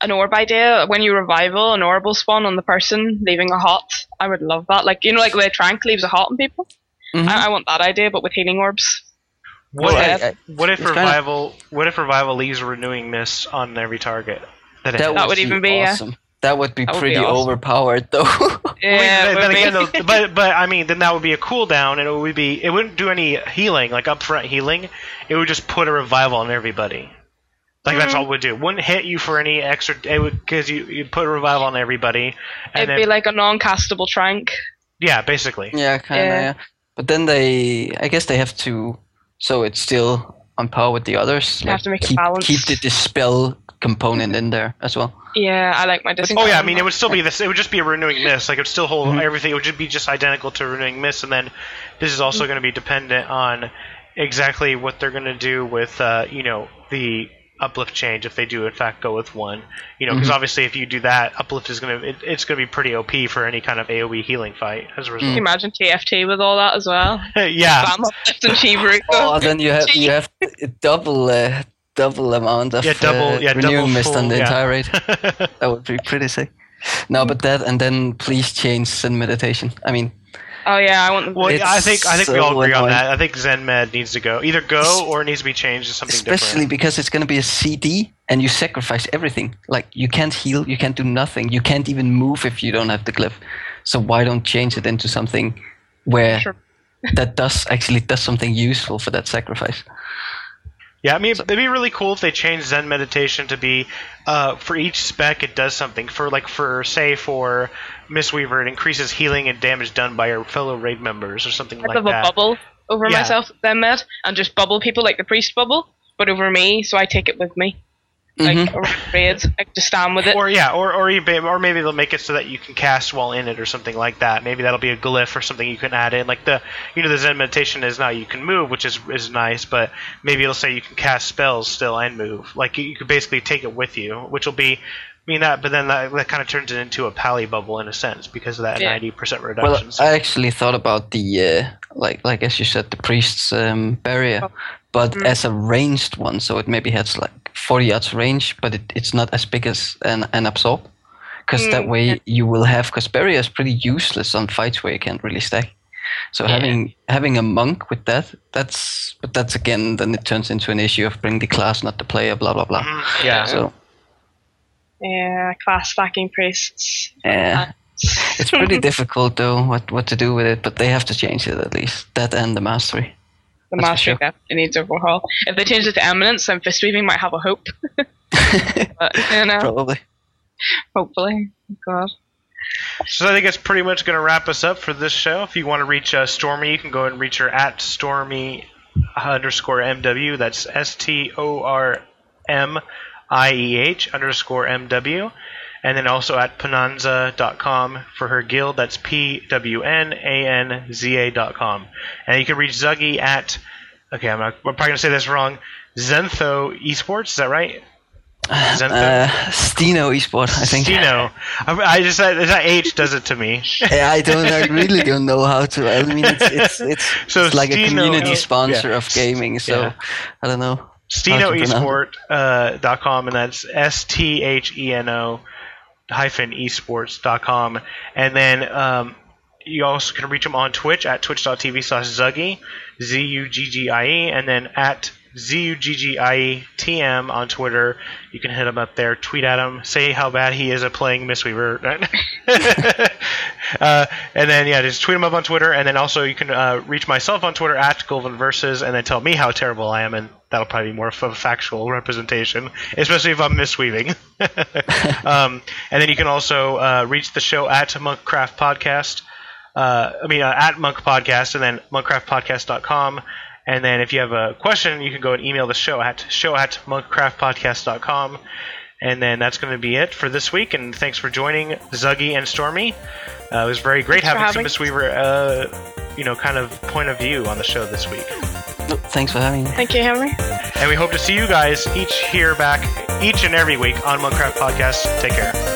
Speaker 2: an orb idea. When you revival, an orb will spawn on the person, leaving a hot. I would love that. Like you know, like where way Trank leaves a hot on people.
Speaker 3: Mhm.
Speaker 2: I, I want that idea, but with healing orbs.
Speaker 1: What
Speaker 3: Well,
Speaker 1: if,
Speaker 3: I- I-
Speaker 1: what if
Speaker 3: it's kinda-
Speaker 1: revival? What if revival leaves a renewing mist on every target? That,
Speaker 3: that,
Speaker 2: would even be, yeah.
Speaker 3: awesome. That would be
Speaker 2: That would be
Speaker 3: pretty
Speaker 2: awesome.
Speaker 3: overpowered, though.
Speaker 2: Yeah,
Speaker 1: I mean, then, then again, though, but but I mean, then that would be a cooldown, and it would be it wouldn't do any healing, like upfront healing. It would just put a revival on everybody. Like that's
Speaker 2: Mm.
Speaker 1: all it would do. It wouldn't hit you for any extra. It would because you you put a revival on everybody, and
Speaker 2: It'd
Speaker 1: then
Speaker 2: be like a non-castable Trank.
Speaker 1: yeah, basically.
Speaker 3: yeah, kind of.
Speaker 2: Yeah.
Speaker 3: Yeah. But then they, I guess they have to, so it's still on par with the others.
Speaker 2: They have to make it
Speaker 3: keep,
Speaker 2: balanced.
Speaker 3: Keep the dispel component in there as well.
Speaker 2: Yeah, I like my discount.
Speaker 1: Oh yeah, I mean it would still be this. It would just be a renewing mist. Like it would still hold
Speaker 3: Mhm.
Speaker 1: everything. It would just be just identical to renewing mist, and then this is also going to be dependent on exactly what they're going to do with uh, you know the uplift change if they do in fact go with one. You know, because
Speaker 3: Mhm.
Speaker 1: obviously if you do that, uplift is going to it, it's going to be pretty OP for any kind of AOE healing fight as a
Speaker 2: Can
Speaker 1: result.
Speaker 2: you imagine TFT with all that as well?
Speaker 1: yeah.
Speaker 2: Bam uplift and Chivaruko.
Speaker 3: Oh, then you have you have double uh, double amount of
Speaker 1: Yeah, double-
Speaker 3: uh,
Speaker 1: yeah,
Speaker 3: renewing
Speaker 1: double
Speaker 3: mist on the
Speaker 1: yeah.
Speaker 3: entire raid. That would be pretty sick. No, but that and then please change Zen meditation. I mean,
Speaker 2: Oh yeah, I want them.
Speaker 1: well, I think I think we all agree on that. I think Zen Med needs to go. Either go or it needs to be changed to something
Speaker 3: especially
Speaker 1: different.
Speaker 3: because it's going to be a CD and you sacrifice everything. Like you can't heal, you can't do nothing, you can't even move if you don't have the glyph. So why don't change it into something where
Speaker 2: Sure.
Speaker 3: that does actually does something useful for that sacrifice?
Speaker 1: Yeah, I mean, it'd be really cool if they changed Zen meditation to be uh, for each spec it does something. For like for say for Mistweaver, it increases healing and damage done by your fellow raid members or something
Speaker 2: like that.
Speaker 1: like
Speaker 2: love a bubble over
Speaker 1: Yeah.
Speaker 2: myself then met and just bubble people like the priest bubble, but over me, so I take it with me. Like
Speaker 3: Mhm.
Speaker 2: raids, I can just stand with it.
Speaker 1: Or yeah, or or even, or maybe they'll make it so that you can cast while in it or something like that. Maybe that'll be a glyph or something you can add in. Like the you know the Zen meditation is now you can move, which is is nice, but maybe it'll say you can cast spells still and move. Like you, you could basically take it with you, which will be I mean that, but then that, that kind of turns it into a pally bubble in a sense because of that
Speaker 2: Yeah.
Speaker 1: ninety percent
Speaker 3: Well,
Speaker 1: reduction. So-
Speaker 3: I actually thought about the uh, like like as you said the priest's um, barrier,
Speaker 2: Oh.
Speaker 3: But
Speaker 2: Mm.
Speaker 3: as a ranged one, so it maybe has like 40 yards range, but it, it's not as big as an, an absorb, because that
Speaker 2: Mm,
Speaker 3: way you will have because barrier is pretty useless on fights where you can't really stack. So
Speaker 2: Yeah.
Speaker 3: having having a monk with that, that's but that's again then it turns into an issue of bring the class, not the player, blah blah blah.
Speaker 1: Mhm, yeah.
Speaker 3: So
Speaker 2: Yeah, class stacking priests.
Speaker 3: yeah. It's pretty difficult though what what to do with it, but they have to change it at least. That and the mastery.
Speaker 2: The
Speaker 3: That's for
Speaker 2: mastery
Speaker 3: sure.
Speaker 2: definitely needs overhaul. If they change it to eminence, then fist weaving might have a hope. But you know,
Speaker 3: Probably.
Speaker 2: hopefully. God.
Speaker 1: So I think it's pretty much going to wrap us up for this show. If you want to reach uh, Stormy, you can go and reach her at Stormy underscore MW. That's S T O R M I E H underscore MW. And then also at Pwnanza.com for her guild. That's P W N A N Z A.com. And you can reach Zuggy at, okay, I'm, not, I'm probably going to say this wrong, Zentho Esports. Is that right? Zentho?
Speaker 3: Uh, Stino Esport, I think.
Speaker 1: Stino. I, I just, that H does it to me.
Speaker 3: Yeah, I don't. I really don't know how to. I mean, it's it's it's,
Speaker 1: So
Speaker 3: it's like a community
Speaker 1: yeah.
Speaker 3: sponsor of gaming. So
Speaker 1: Yeah.
Speaker 3: I don't know. To
Speaker 1: uh, dot com, and that's S T H E N O hyphen esports dot com, and then um, you also can reach them on Twitch at twitch.tv slash Zuggy, Z U G G I E, and then at Z U G G I E T M on Twitter. You can hit him up there, tweet at him, say how bad he is at playing Mistweaver. uh, and then, yeah, just tweet him up on Twitter, and then also you can uh, reach myself on Twitter at Golden Versus, and then tell me how terrible I am, and that'll probably be more of a factual representation, especially if I'm misweaving. um, and then you can also uh, reach the show at Monkcraft Podcast. Uh, I mean, uh, at Monk Podcast, and then monkcraftpodcast.com. And then if you have a question, you can go and email the show at show at monkcraftpodcast.com. And then that's going to be it for this week. And thanks for joining Zuggy and Stormy. Uh, it was very great
Speaker 2: Thanks for
Speaker 1: having some
Speaker 2: having
Speaker 1: Mistweaver, uh, you know, kind of point of view on the show this week.
Speaker 3: Thanks for having me.
Speaker 2: Thank you, Henry.
Speaker 1: And we hope to see you guys each here back each and every week on Monkcraft Podcast. Take care.